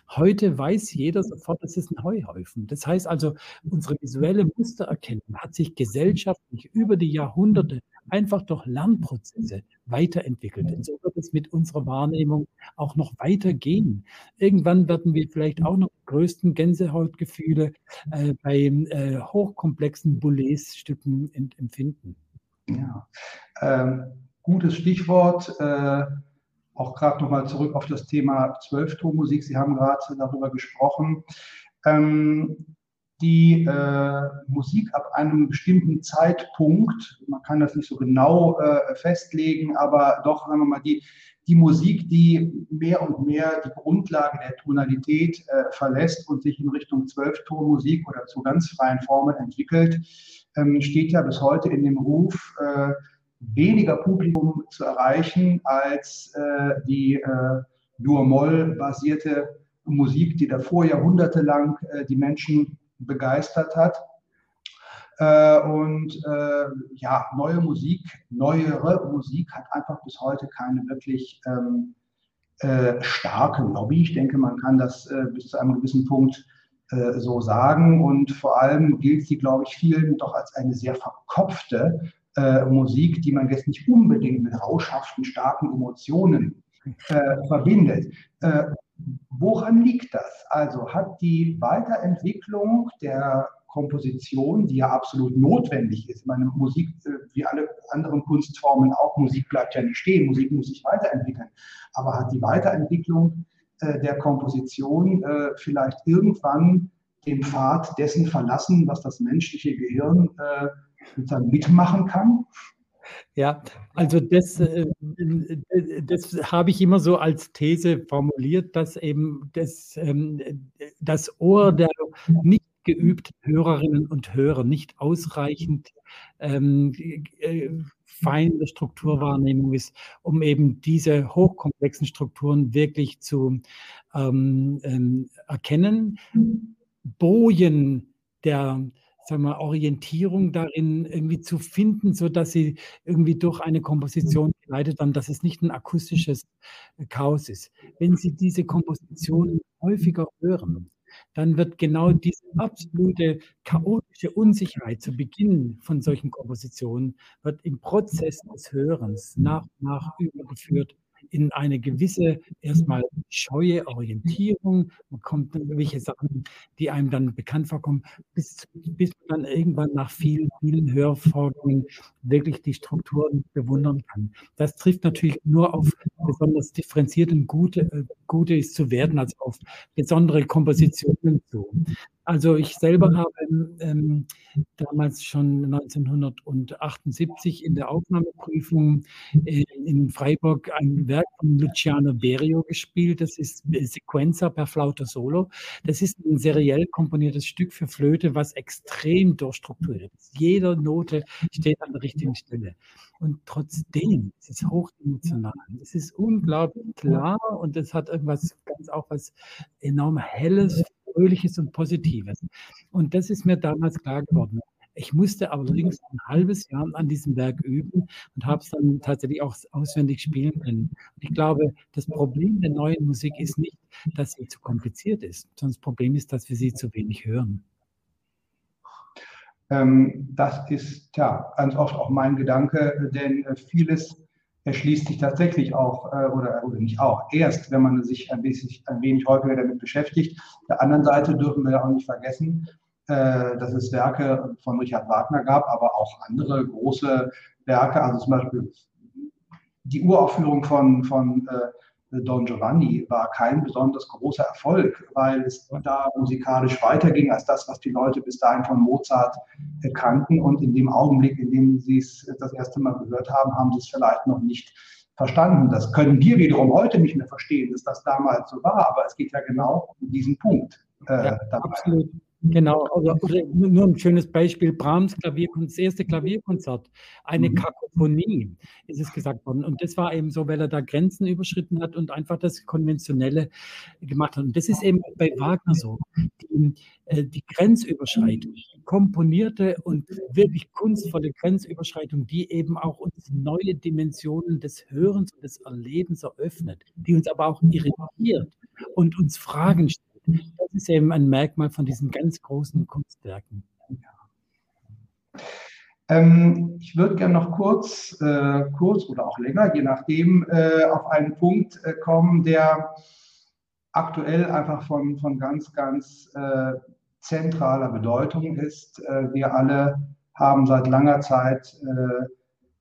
Heute weiß jeder sofort, es ist ein Heuhaufen. Das heißt also, unsere visuelle Mustererkennung hat sich gesellschaftlich über die Jahrhunderte einfach durch Lernprozesse weiterentwickelt. Und so wird es mit unserer Wahrnehmung auch noch weitergehen. Irgendwann werden wir vielleicht auch noch die größten Gänsehautgefühle äh, bei äh, hochkomplexen Boulez-Stücken empfinden. Ja, ähm, gutes Stichwort. Äh auch gerade nochmal zurück auf das Thema Zwölftonmusik. Sie haben gerade darüber gesprochen. Ähm, die äh, Musik ab einem bestimmten Zeitpunkt, man kann das nicht so genau äh, festlegen, aber doch, sagen wir mal, die, die Musik, die mehr und mehr die Grundlage der Tonalität äh, verlässt und sich in Richtung Zwölftonmusik oder zu ganz freien Formen entwickelt, ähm, steht ja bis heute in dem Ruf, äh, weniger Publikum zu erreichen als äh, die äh, Dur-Moll-basierte Musik, die davor jahrhundertelang äh, die Menschen begeistert hat. Äh, und äh, ja, neue Musik, neuere Musik hat einfach bis heute keine wirklich ähm, äh, starke Lobby. Ich denke, man kann das bis zu einem gewissen Punkt so sagen. Und vor allem gilt sie, glaube ich, vielen doch als eine sehr verkopfte äh, Musik, die man jetzt nicht unbedingt mit rauschhaften, starken Emotionen äh, verbindet. Woran liegt das? Also hat die Weiterentwicklung der Komposition, die ja absolut notwendig ist. Meine Musik, äh, wie alle anderen Kunstformen auch, Musik bleibt ja nicht stehen, Musik muss sich weiterentwickeln. Aber hat die Weiterentwicklung äh, der Komposition äh, vielleicht irgendwann den Pfad dessen verlassen, was das menschliche Gehirn sozusagen mitmachen kann? Ja, also das, äh, das habe ich immer so als These formuliert, dass eben das, ähm, das Ohr der nicht geübten Hörerinnen und Hörer nicht ausreichend ähm, äh, feine Strukturwahrnehmung ist, um eben diese hochkomplexen Strukturen wirklich zu ähm, ähm erkennen. Bojen der sagen wir, Orientierung darin irgendwie zu finden, so dass sie irgendwie durch eine Komposition geleitet dann, dass es nicht ein akustisches äh, Chaos ist. Wenn Sie diese Komposition häufiger hören, dann wird genau diese absolute chaotische Unsicherheit zu Beginn von solchen Kompositionen wird im Prozess des Hörens nach und nach übergeführt in eine gewisse erstmal scheue Orientierung. Man kommt dann irgendwelche Sachen, die einem dann bekannt vorkommen, bis, bis man dann irgendwann nach vielen, vielen Hörvorgängen wirklich die Strukturen bewundern kann. Das trifft natürlich nur auf besonders differenzierte und gute, äh, gute ist zu werden, als auf besondere Kompositionen zu. Also ich selber habe ähm, damals schon 1978 in der Aufnahmeprüfung äh, in Freiburg ein Werk von Luciano Berio gespielt. Das ist äh, Sequenza per Flauta Solo. Das ist ein seriell komponiertes Stück für Flöte, was extrem durchstrukturiert ist. Jede Note steht an der richtigen Stelle. Und trotzdem es ist es hochemotional. Es ist unglaublich klar und es hat irgendwas ganz auch was enorm Helles, Fröhliches und Positives. Und das ist mir damals klar geworden. Ich musste allerdings ein halbes Jahr an diesem Werk üben und habe es dann tatsächlich auch auswendig spielen können. Und ich glaube, das Problem der neuen Musik ist nicht, dass sie zu kompliziert ist, sondern das Problem ist, dass wir sie zu wenig hören. Ähm, das ist ja ganz oft auch mein Gedanke, denn vieles erschließt sich tatsächlich auch, äh, oder, oder nicht auch, erst, wenn man sich ein, bisschen, ein wenig häufiger damit beschäftigt. Auf der anderen Seite dürfen wir auch nicht vergessen, äh, dass es Werke von Richard Wagner gab, aber auch andere große Werke, also zum Beispiel die Uraufführung von, von äh, Don Giovanni war kein besonders großer Erfolg, weil es da musikalisch weiterging als das, was die Leute bis dahin von Mozart kannten. Und in dem Augenblick, in dem sie es das erste Mal gehört haben, haben sie es vielleicht noch nicht verstanden. Das können wir wiederum heute nicht mehr verstehen, dass das damals so war, aber es geht ja genau um diesen Punkt. Äh, ja, absolut. Genau, oder, oder, nur ein schönes Beispiel, Brahms Klavierkonzert, das erste Klavierkonzert, eine mhm. Kakophonie, ist es gesagt worden. Und das war eben so, weil er da Grenzen überschritten hat und einfach das Konventionelle gemacht hat. Und das ist eben bei Wagner so. Die, äh, die Grenzüberschreitung, die komponierte und wirklich kunstvolle Grenzüberschreitung, die eben auch uns neue Dimensionen des Hörens und des Erlebens eröffnet, die uns aber auch irritiert und uns Fragen stellt das ist eben ein Merkmal von diesen ganz großen Kunstwerken. Ähm, ich würde gerne noch kurz, äh, kurz oder auch länger, je nachdem, äh, auf einen Punkt äh, kommen, der aktuell einfach von, von ganz, ganz äh, zentraler Bedeutung ist. Äh, wir alle haben seit langer Zeit äh,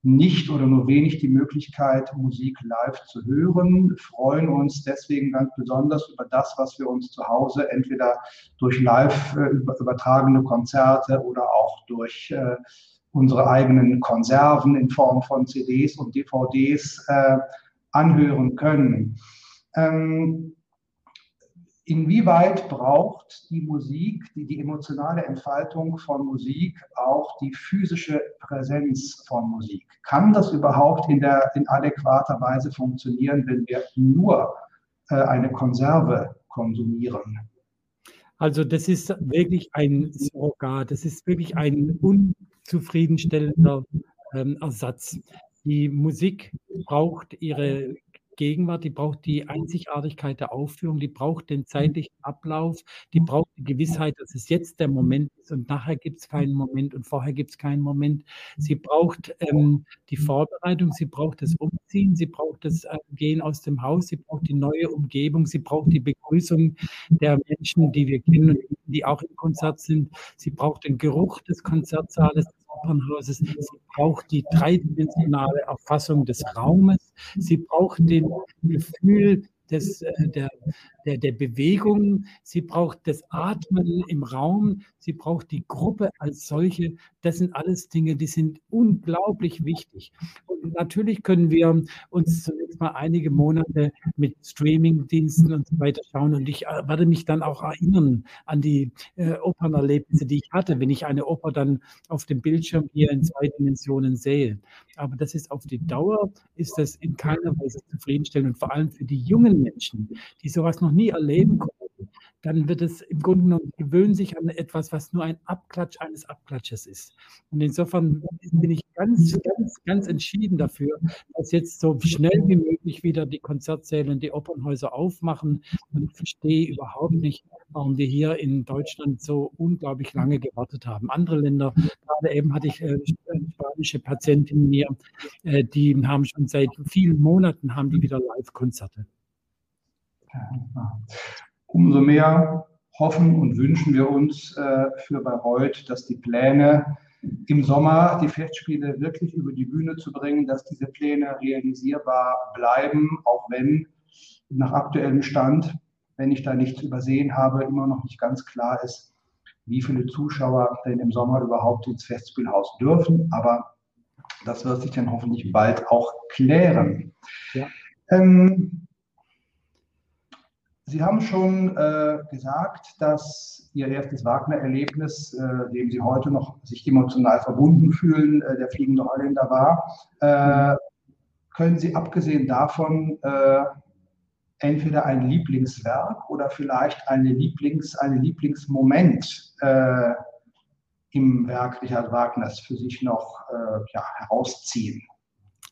nicht oder nur wenig die Möglichkeit, Musik live zu hören, freuen uns deswegen ganz besonders über das, was wir uns zu Hause entweder durch live äh, übertragene Konzerte oder auch durch äh, unsere eigenen Konserven in Form von CDs und DVDs äh, anhören können. Ähm, Inwieweit braucht die Musik, die, die emotionale Entfaltung von Musik auch die physische Präsenz von Musik? Kann das überhaupt in, der, in adäquater Weise funktionieren, wenn wir nur äh, eine Konserve konsumieren? Also das ist wirklich ein Surrogat, das ist wirklich ein unzufriedenstellender ähm, Ersatz. Die Musik braucht ihre Gegenwart, die braucht die Einzigartigkeit der Aufführung, die braucht den zeitlichen Ablauf, die braucht die Gewissheit, dass es jetzt der Moment ist und nachher gibt es keinen Moment und vorher gibt es keinen Moment. Sie braucht ähm, die Vorbereitung, sie braucht das Umziehen, sie braucht das äh, Gehen aus dem Haus, sie braucht die neue Umgebung, sie braucht die Begrüßung der Menschen, die wir kennen und die auch im Konzert sind. Sie braucht den Geruch des Konzertsaales, Opernhauses. Sie braucht die dreidimensionale Erfassung des Raumes. Sie braucht den Gefühl des, äh, der, der, der Bewegung, sie braucht das Atmen im Raum, sie braucht die Gruppe als solche. Das sind alles Dinge, die sind unglaublich wichtig. Und natürlich können wir uns zunächst mal einige Monate mit Streaming-Diensten und so weiter schauen. Und ich äh, werde mich dann auch erinnern an die äh, Opernerlebnisse, die ich hatte, wenn ich eine Oper dann auf dem Bildschirm hier in zwei Dimensionen sehe. Aber das ist auf die Dauer, ist das in keiner Weise zufriedenstellend. Und vor allem für die jungen Menschen, die sowas noch nie erleben konnten, dann wird es im Grunde genommen gewöhnen sich an etwas, was nur ein Abklatsch eines Abklatsches ist. Und insofern bin ich ganz, ganz, ganz entschieden dafür, dass jetzt so schnell wie möglich wieder die Konzertsäle und die Opernhäuser aufmachen. Und ich verstehe überhaupt nicht, warum wir hier in Deutschland so unglaublich lange gewartet haben. Andere Länder, gerade eben hatte ich äh, spanische Patientinnen mir, äh, die haben schon seit vielen Monaten haben die wieder Live-Konzerte. Umso mehr hoffen und wünschen wir uns äh, für Bayreuth, dass die Pläne im Sommer die Festspiele wirklich über die Bühne zu bringen, dass diese Pläne realisierbar bleiben, auch wenn nach aktuellem Stand, wenn ich da nichts übersehen habe, immer noch nicht ganz klar ist, wie viele Zuschauer denn im Sommer überhaupt ins Festspielhaus dürfen. Aber das wird sich dann hoffentlich bald auch klären. Ja. Ähm, Sie haben schon äh, gesagt, dass Ihr erstes Wagner-Erlebnis, äh, dem Sie heute noch sich emotional verbunden fühlen, äh, der fliegende Holländer war. Äh, können Sie abgesehen davon äh, entweder ein Lieblingswerk oder vielleicht eine Lieblings, einen Lieblingsmoment äh, im Werk Richard Wagners für sich noch ja, herausziehen?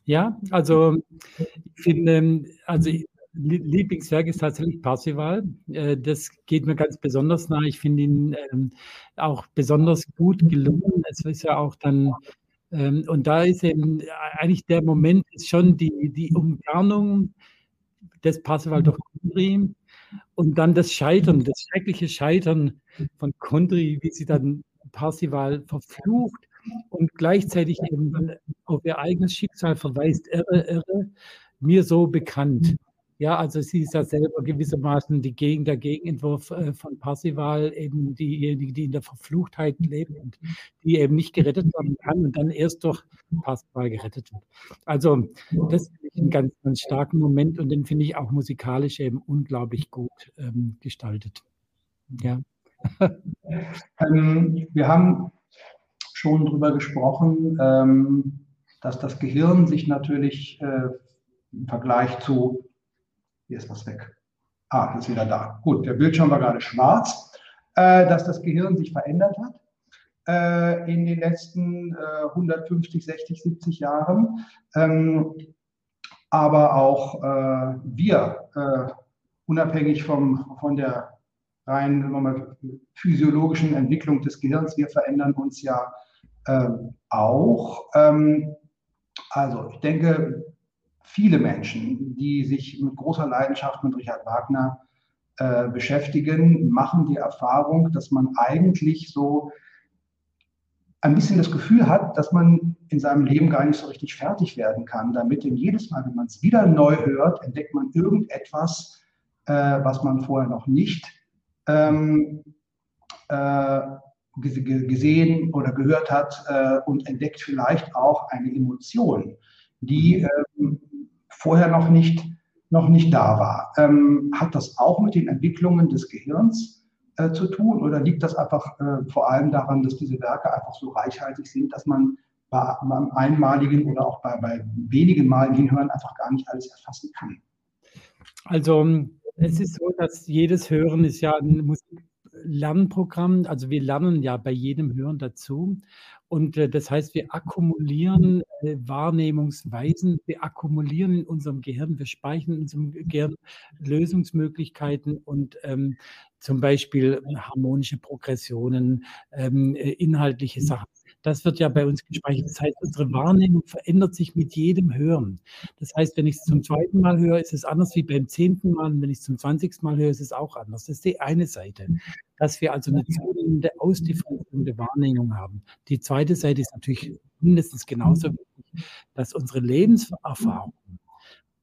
Ja, also ich finde, also Lieblingswerk ist tatsächlich Parzival. Äh, das geht mir ganz besonders nah. Ich finde ihn ähm, auch besonders gut gelungen. Es ist ja auch dann Ähm, und da ist eben eigentlich der Moment ist schon die, die Umgarnung des Parsival durch Kundry und dann das Scheitern, das schreckliche Scheitern von Kundry, wie sie dann Parsival verflucht und gleichzeitig eben auf ihr eigenes Schicksal verweist, irre, irre, mir so bekannt. Ja, also sie ist ja selber gewissermaßen die Gegen, der Gegenentwurf äh, von Parsival, eben diejenige, die in der Verfluchtheit lebt und die eben nicht gerettet werden kann und dann erst durch Parsival gerettet wird. Also das finde ich einen ganz, ganz starken Moment und den finde ich auch musikalisch eben unglaublich gut ähm, gestaltet. Ja. ähm, wir haben schon darüber gesprochen, ähm, dass das Gehirn sich natürlich äh, im Vergleich zu hier ist was weg. Ah, ist wieder da. Gut, der Bildschirm war gerade schwarz, äh, dass das Gehirn sich verändert hat äh, in den letzten äh, 150, 60, 70 Jahren. Ähm, aber auch äh, wir, äh, unabhängig vom, von der rein mal, physiologischen Entwicklung des Gehirns, wir verändern uns ja äh, auch. Ähm, also ich denke, viele Menschen, die sich mit großer Leidenschaft mit Richard Wagner äh, beschäftigen, machen die Erfahrung, dass man eigentlich so ein bisschen das Gefühl hat, dass man in seinem Leben gar nicht so richtig fertig werden kann damit. Denn jedes Mal, wenn man es wieder neu hört, entdeckt man irgendetwas, äh, was man vorher noch nicht ähm, äh, gesehen oder gehört hat äh, und entdeckt vielleicht auch eine Emotion, die ähm, vorher noch nicht, noch nicht da war. Ähm, hat das auch mit den Entwicklungen des Gehirns äh, zu tun oder liegt das einfach äh, vor allem daran, dass diese Werke einfach so reichhaltig sind, dass man bei, beim einmaligen oder auch bei, bei wenigen Malen hinhören einfach gar nicht alles erfassen kann? Also es ist so, dass jedes Hören ist ja ein Musiklernprogramm. Also wir lernen ja bei jedem Hören dazu. Und äh, das heißt, wir akkumulieren äh, Wahrnehmungsweisen, wir akkumulieren in unserem Gehirn, wir speichern in unserem Gehirn Lösungsmöglichkeiten und ähm, zum Beispiel harmonische Progressionen, ähm, äh, inhaltliche Sachen. Das wird ja bei uns gespeichert. Das heißt, unsere Wahrnehmung verändert sich mit jedem Hören. Das heißt, wenn ich es zum zweiten Mal höre, ist es anders wie beim zehnten Mal. Und wenn ich es zum zwanzigsten Mal höre, ist es auch anders. Das ist die eine Seite, dass wir also eine zunehmende Ausdifferenzierung der Wahrnehmung haben. Die zweite Seite ist natürlich mindestens genauso wichtig, dass unsere Lebenserfahrung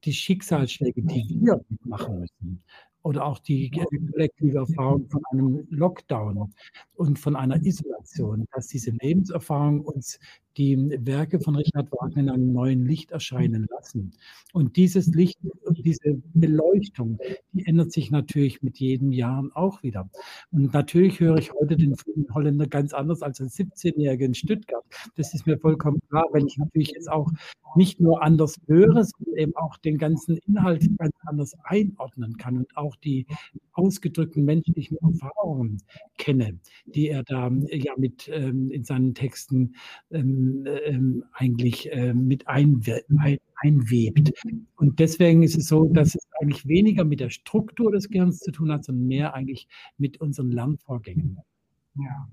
die Schicksalsschläge, die wir mitmachen müssen, oder auch die kollektive Erfahrung von einem Lockdown und von einer Isolation, dass diese Lebenserfahrung uns die Werke von Richard Wagner in einem neuen Licht erscheinen lassen. Und dieses Licht, diese Beleuchtung, die ändert sich natürlich mit jedem Jahr auch wieder. Und natürlich höre ich heute den Holländer ganz anders als ein 17-Jähriger in Stuttgart. Das ist mir vollkommen klar, weil ich natürlich jetzt auch nicht nur anders höre, sondern eben auch den ganzen Inhalt ganz anders einordnen kann und auch die ausgedrückten menschlichen Erfahrungen kenne, die er da ja mit ähm, in seinen Texten ähm, ähm, eigentlich äh, mit einwe ein, einwebt. Und deswegen ist es so, dass es eigentlich weniger mit der Struktur des Gehirns zu tun hat, sondern mehr eigentlich mit unseren Lernvorgängen. Ja.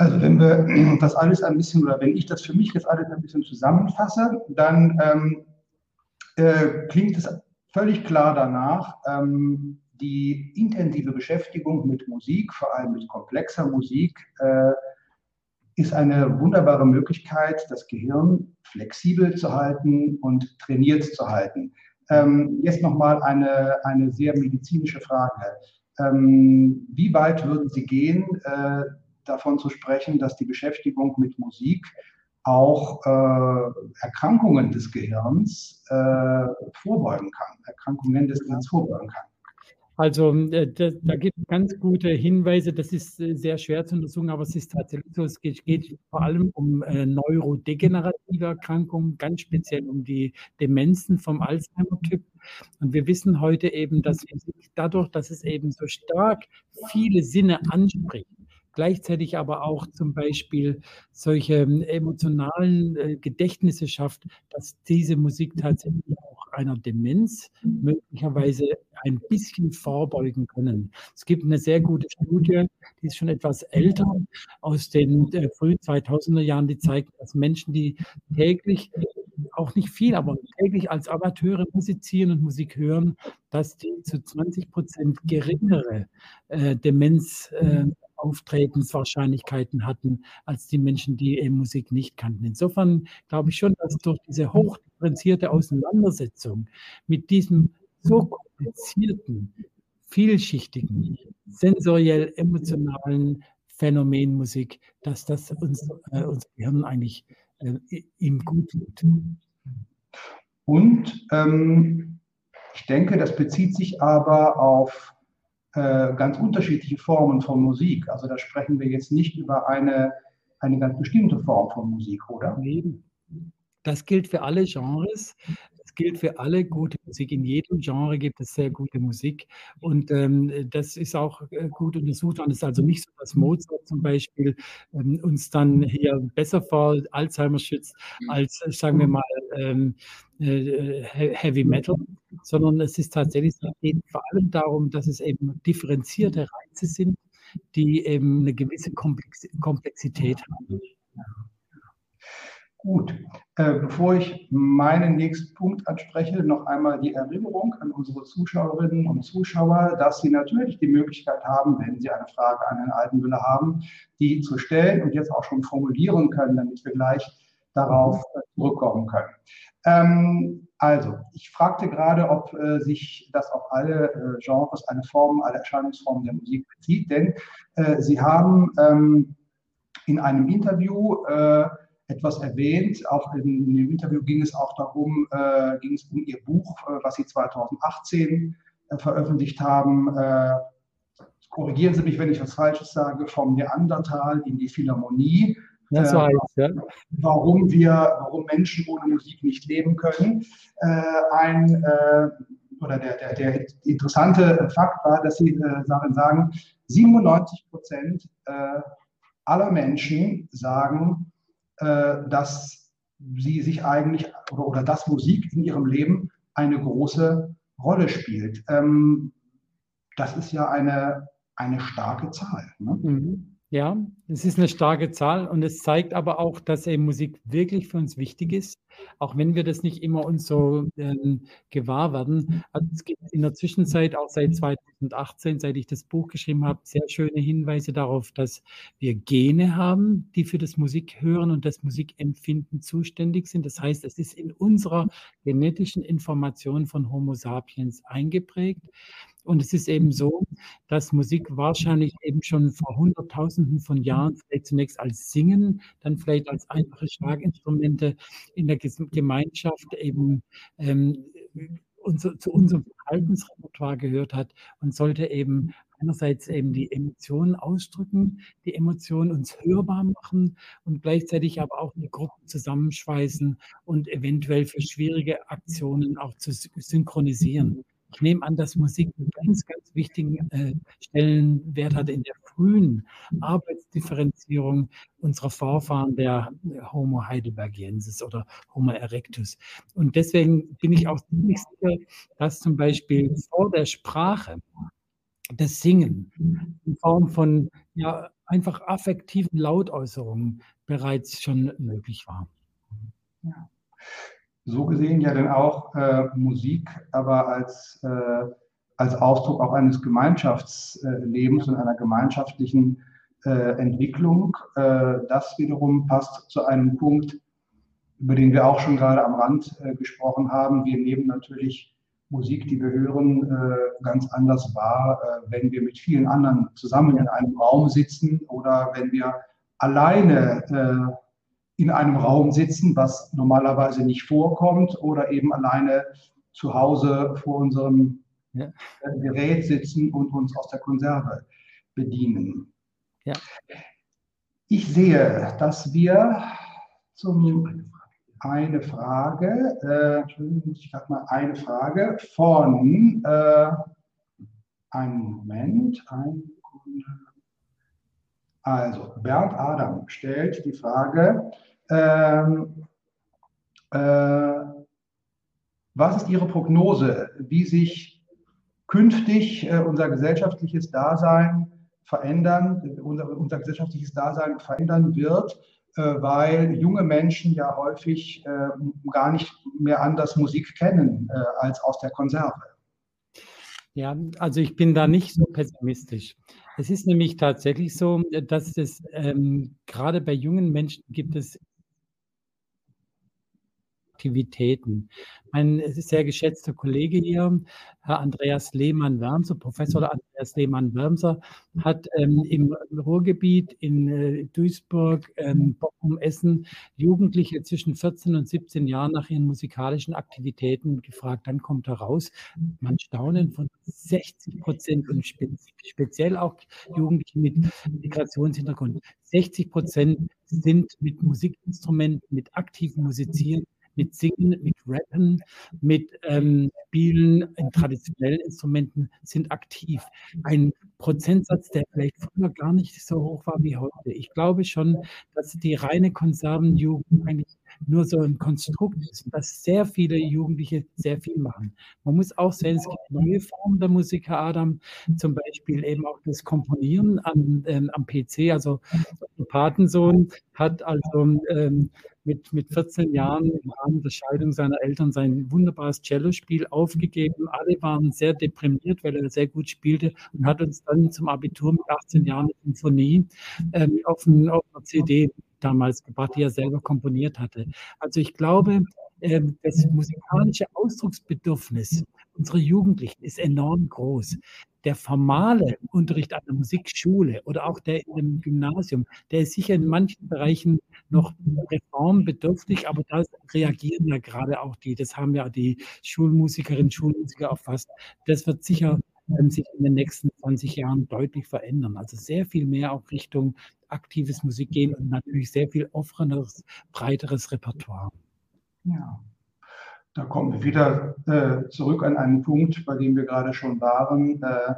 Also wenn wir das alles ein bisschen, oder wenn ich das für mich jetzt alles ein bisschen zusammenfasse, dann ähm, äh, klingt es völlig klar danach, ähm, die intensive Beschäftigung mit Musik, vor allem mit komplexer Musik, äh, ist eine wunderbare Möglichkeit, das Gehirn flexibel zu halten und trainiert zu halten. Ähm, jetzt nochmal eine, eine sehr medizinische Frage. Ähm, wie weit würden Sie gehen, äh, davon zu sprechen, dass die Beschäftigung mit Musik auch äh, Erkrankungen des Gehirns äh, vorbeugen kann, Erkrankungen des Gehirns vorbeugen kann? Also äh, da, da, gibt es ganz gute Hinweise. Das ist äh, sehr schwer zu untersuchen, aber es ist tatsächlich so. Es geht, geht vor allem um äh, neurodegenerative Erkrankungen, ganz speziell um die Demenzen vom Alzheimer-Typ. Und wir wissen heute eben, dass dadurch, dass es eben so stark viele Sinne anspricht, gleichzeitig aber auch zum Beispiel solche ähm, emotionalen äh, Gedächtnisse schafft, dass diese Musik tatsächlich auch einer Demenz möglicherweise ein bisschen vorbeugen können. Es gibt eine sehr gute Studie, die ist schon etwas älter, aus den äh, frühen 2000er Jahren, die zeigt, dass Menschen, die täglich auch nicht viel, aber täglich als Amateure musizieren und Musik hören, dass die zu 20 Prozent geringere äh, Demenz äh, Auftretenswahrscheinlichkeiten hatten als die Menschen, die eben Musik nicht kannten. Insofern glaube ich schon, dass durch diese hochdifferenzierte Auseinandersetzung mit diesem so komplizierten, vielschichtigen, sensoriell emotionalen Phänomen Musik, dass das uns, äh, unser Gehirn eigentlich äh, ihm gut tut. Und ähm, ich denke, das bezieht sich aber auf äh, ganz unterschiedliche Formen von Musik. Also da sprechen wir jetzt nicht über eine, eine ganz bestimmte Form von Musik, oder? Das gilt für alle Genres. Das gilt für alle gute Musik. In jedem Genre gibt es sehr gute Musik. Und ähm, das ist auch äh, gut untersucht worden. Es ist also nicht so, dass Mozart zum Beispiel ähm, uns dann hier besser vor Alzheimer schützt, mhm. als, äh, sagen wir mal, ähm, äh, Heavy Metal, sondern es ist tatsächlich, es geht vor allem darum, dass es eben differenzierte Reize sind, die eben eine gewisse Komplexität haben. Gut, äh, bevor ich meinen nächsten Punkt anspreche, noch einmal die Erinnerung an unsere Zuschauerinnen und Zuschauer, dass sie natürlich die Möglichkeit haben, wenn sie eine Frage an Herrn Altenmüller haben, die zu stellen und jetzt auch schon formulieren können, damit wir gleich darauf zurückkommen können. Ähm, also, ich fragte gerade, ob äh, sich das auf alle äh, Genres, alle Formen, alle Erscheinungsformen der Musik bezieht, denn Sie haben ähm, in einem Interview etwas erwähnt. Auch in, in, dem Interview ging es auch darum, äh, ging es um Ihr Buch, äh, was Sie 2018 äh, veröffentlicht haben. Äh, korrigieren Sie mich, wenn ich was Falsches sage, vom Neandertal in die Philharmonie. Das war heißt, ja. Warum wir, warum Menschen ohne Musik nicht leben können. Äh, ein äh, oder der, der, der, interessante Fakt war, dass Sie sagen, 97 Prozent aller Menschen sagen, äh, dass sie sich eigentlich oder, oder dass Musik in ihrem Leben eine große Rolle spielt. Ähm, das ist ja eine, eine starke Zahl. Ne? Mhm. Ja, es ist eine starke Zahl und es zeigt aber auch, dass eben Musik wirklich für uns wichtig ist, auch wenn wir das nicht immer uns so ähm, gewahr werden. Also es gibt in der Zwischenzeit, auch seit 2018, seit ich das Buch geschrieben habe, sehr schöne Hinweise darauf, dass wir Gene haben, die für das Musikhören und das Musikempfinden zuständig sind. Das heißt, es ist in unserer genetischen Information von Homo sapiens eingeprägt. Und es ist eben so, dass Musik wahrscheinlich eben schon vor Hunderttausenden von Jahren vielleicht zunächst als Singen, dann vielleicht als einfache Schlaginstrumente in der Gemeinschaft eben ähm, unser, zu unserem Verhaltensrepertoire gehört hat und sollte eben einerseits eben die Emotionen ausdrücken, die Emotionen uns hörbar machen und gleichzeitig aber auch die Gruppen zusammenschweißen und eventuell für schwierige Aktionen auch zu synchronisieren. Ich nehme an, dass Musik einen ganz, ganz wichtigen äh, Stellenwert hat in der frühen Arbeitsdifferenzierung unserer Vorfahren der Homo heidelbergiensis oder Homo erectus. Und deswegen bin ich auch ziemlich sicher, dass zum Beispiel vor der Sprache das Singen in Form von ja, einfach affektiven Lautäußerungen bereits schon möglich war. Ja so gesehen ja dann auch äh, Musik, aber als, äh, als Ausdruck auch eines Gemeinschaftslebens und einer gemeinschaftlichen äh, Entwicklung. Äh, das wiederum passt zu einem Punkt, über den wir auch schon gerade am Rand äh, gesprochen haben. Wir nehmen natürlich Musik, die wir hören, ganz anders wahr, wenn wir mit vielen anderen zusammen in einem Raum sitzen oder wenn wir alleine in einem Raum sitzen, was normalerweise nicht vorkommt, oder eben alleine zu Hause vor unserem ja. Äh, Gerät sitzen und uns aus der Konserve bedienen. Ja. Ich sehe, dass wir zum eine Frage, äh, Entschuldigung, ich mal eine Frage von äh, einen Moment, ein Also, Bernd Adam stellt die Frage, ähm, äh, Was ist Ihre Prognose, wie sich künftig äh, unser gesellschaftliches Dasein verändern, unser, unser gesellschaftliches Dasein verändern wird, äh, weil junge Menschen ja häufig äh, gar nicht mehr anders Musik kennen äh, als aus der Konserve? Ja, also ich bin da nicht so pessimistisch. Es ist nämlich tatsächlich so, dass es ähm, gerade bei jungen Menschen gibt es Aktivitäten. Mein sehr geschätzter Kollege hier, Herr Andreas Lehmann-Wärmser, Professor Andreas Lehmann-Wärmser, hat ähm, im Ruhrgebiet in äh, Duisburg, ähm, Bochum, Essen Jugendliche zwischen 14 und 17 Jahren nach ihren musikalischen Aktivitäten gefragt. Dann kommt heraus, man staunen von 60 Prozent und spe speziell auch Jugendliche mit Migrationshintergrund. 60 Prozent sind mit Musikinstrumenten, mit aktivem Musizieren mit Singen, mit Rappen, mit ähm, Spielen in traditionellen Instrumenten sind aktiv. Ein Prozentsatz, der vielleicht früher gar nicht so hoch war wie heute. Ich glaube schon, dass die reine Konservenjugend eigentlich nur so ein Konstrukt ist, dass sehr viele Jugendliche sehr viel machen. Man muss auch sehen, es gibt neue Formen der Musik, Herr Adam, zum Beispiel eben auch das Komponieren am, ähm, am PC. Also der Patensohn hat also ähm, mit, mit 14 Jahren im Rahmen der Scheidung seiner Eltern sein wunderbares Cellospiel aufgegeben. Alle waren sehr deprimiert, weil er sehr gut spielte und hat uns dann zum Abitur mit 18 Jahren eine Symphonie ähm, auf, ein, auf einer CD damals gebracht, die er selber komponiert hatte. Also ich glaube, ähm, das musikalische Ausdrucksbedürfnis unserer Jugendlichen ist enorm groß. Der formale Unterricht an der Musikschule oder auch der im Gymnasium, der ist sicher in manchen Bereichen noch reformbedürftig, aber da reagieren ja gerade auch die, das haben ja die Schulmusikerinnen Schulmusiker erfasst. Das wird sicher ähm, sich in den nächsten 20 Jahren deutlich verändern. Also sehr viel mehr auch Richtung aktives Musik gehen und natürlich sehr viel offeneres, breiteres Repertoire. Ja. Da kommen wir wieder äh, zurück an einen Punkt, bei dem wir gerade schon waren. Äh,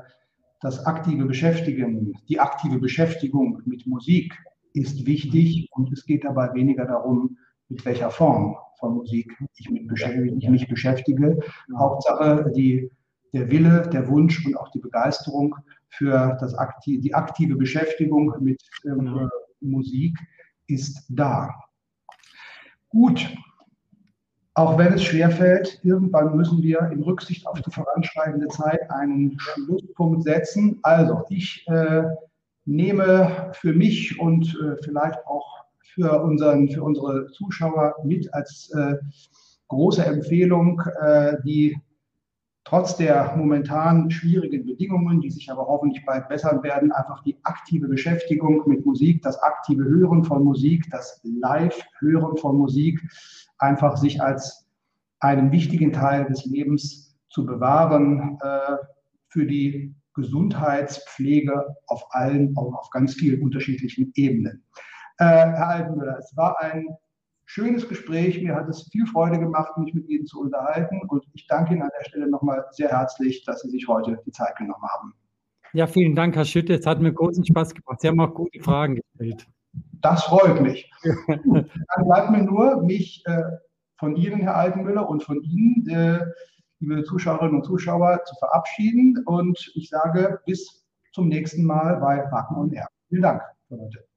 das aktive Beschäftigen, die aktive Beschäftigung mit Musik ist wichtig und es geht dabei weniger darum, mit welcher Form von Musik ich, mit beschäftige, ich mich beschäftige. Hauptsache die, der Wille, der Wunsch und auch die Begeisterung für das aktiv, die aktive Beschäftigung mit ähm, Musik ist da. Gut, auch wenn es schwerfällt, irgendwann müssen wir in Rücksicht auf die voranschreitende Zeit einen Schlusspunkt setzen. Also ich äh, nehme für mich und äh, vielleicht auch für, unseren, für unsere Zuschauer mit als äh, große Empfehlung äh, die trotz der momentan schwierigen Bedingungen, die sich aber hoffentlich bald bessern werden, einfach die aktive Beschäftigung mit Musik, das aktive Hören von Musik, das Live-Hören von Musik, einfach sich als einen wichtigen Teil des Lebens zu bewahren äh, für die Gesundheitspflege auf allen, auf ganz vielen unterschiedlichen Ebenen. Äh, Herr Altenmüller, es war ein schönes Gespräch. Mir hat es viel Freude gemacht, mich mit Ihnen zu unterhalten. Und ich danke Ihnen an der Stelle nochmal sehr herzlich, dass Sie sich heute die Zeit genommen haben. Ja, vielen Dank, Herr Schütte. Es hat mir großen Spaß gemacht. Sie haben auch gute Fragen gestellt. Das freut mich. Dann bleibt mir nur, mich äh, von Ihnen, Herr Altenmüller, und von Ihnen, äh, liebe Zuschauerinnen und Zuschauer, zu verabschieden. Und ich sage bis zum nächsten Mal bei Wacken und R. Vielen Dank für heute.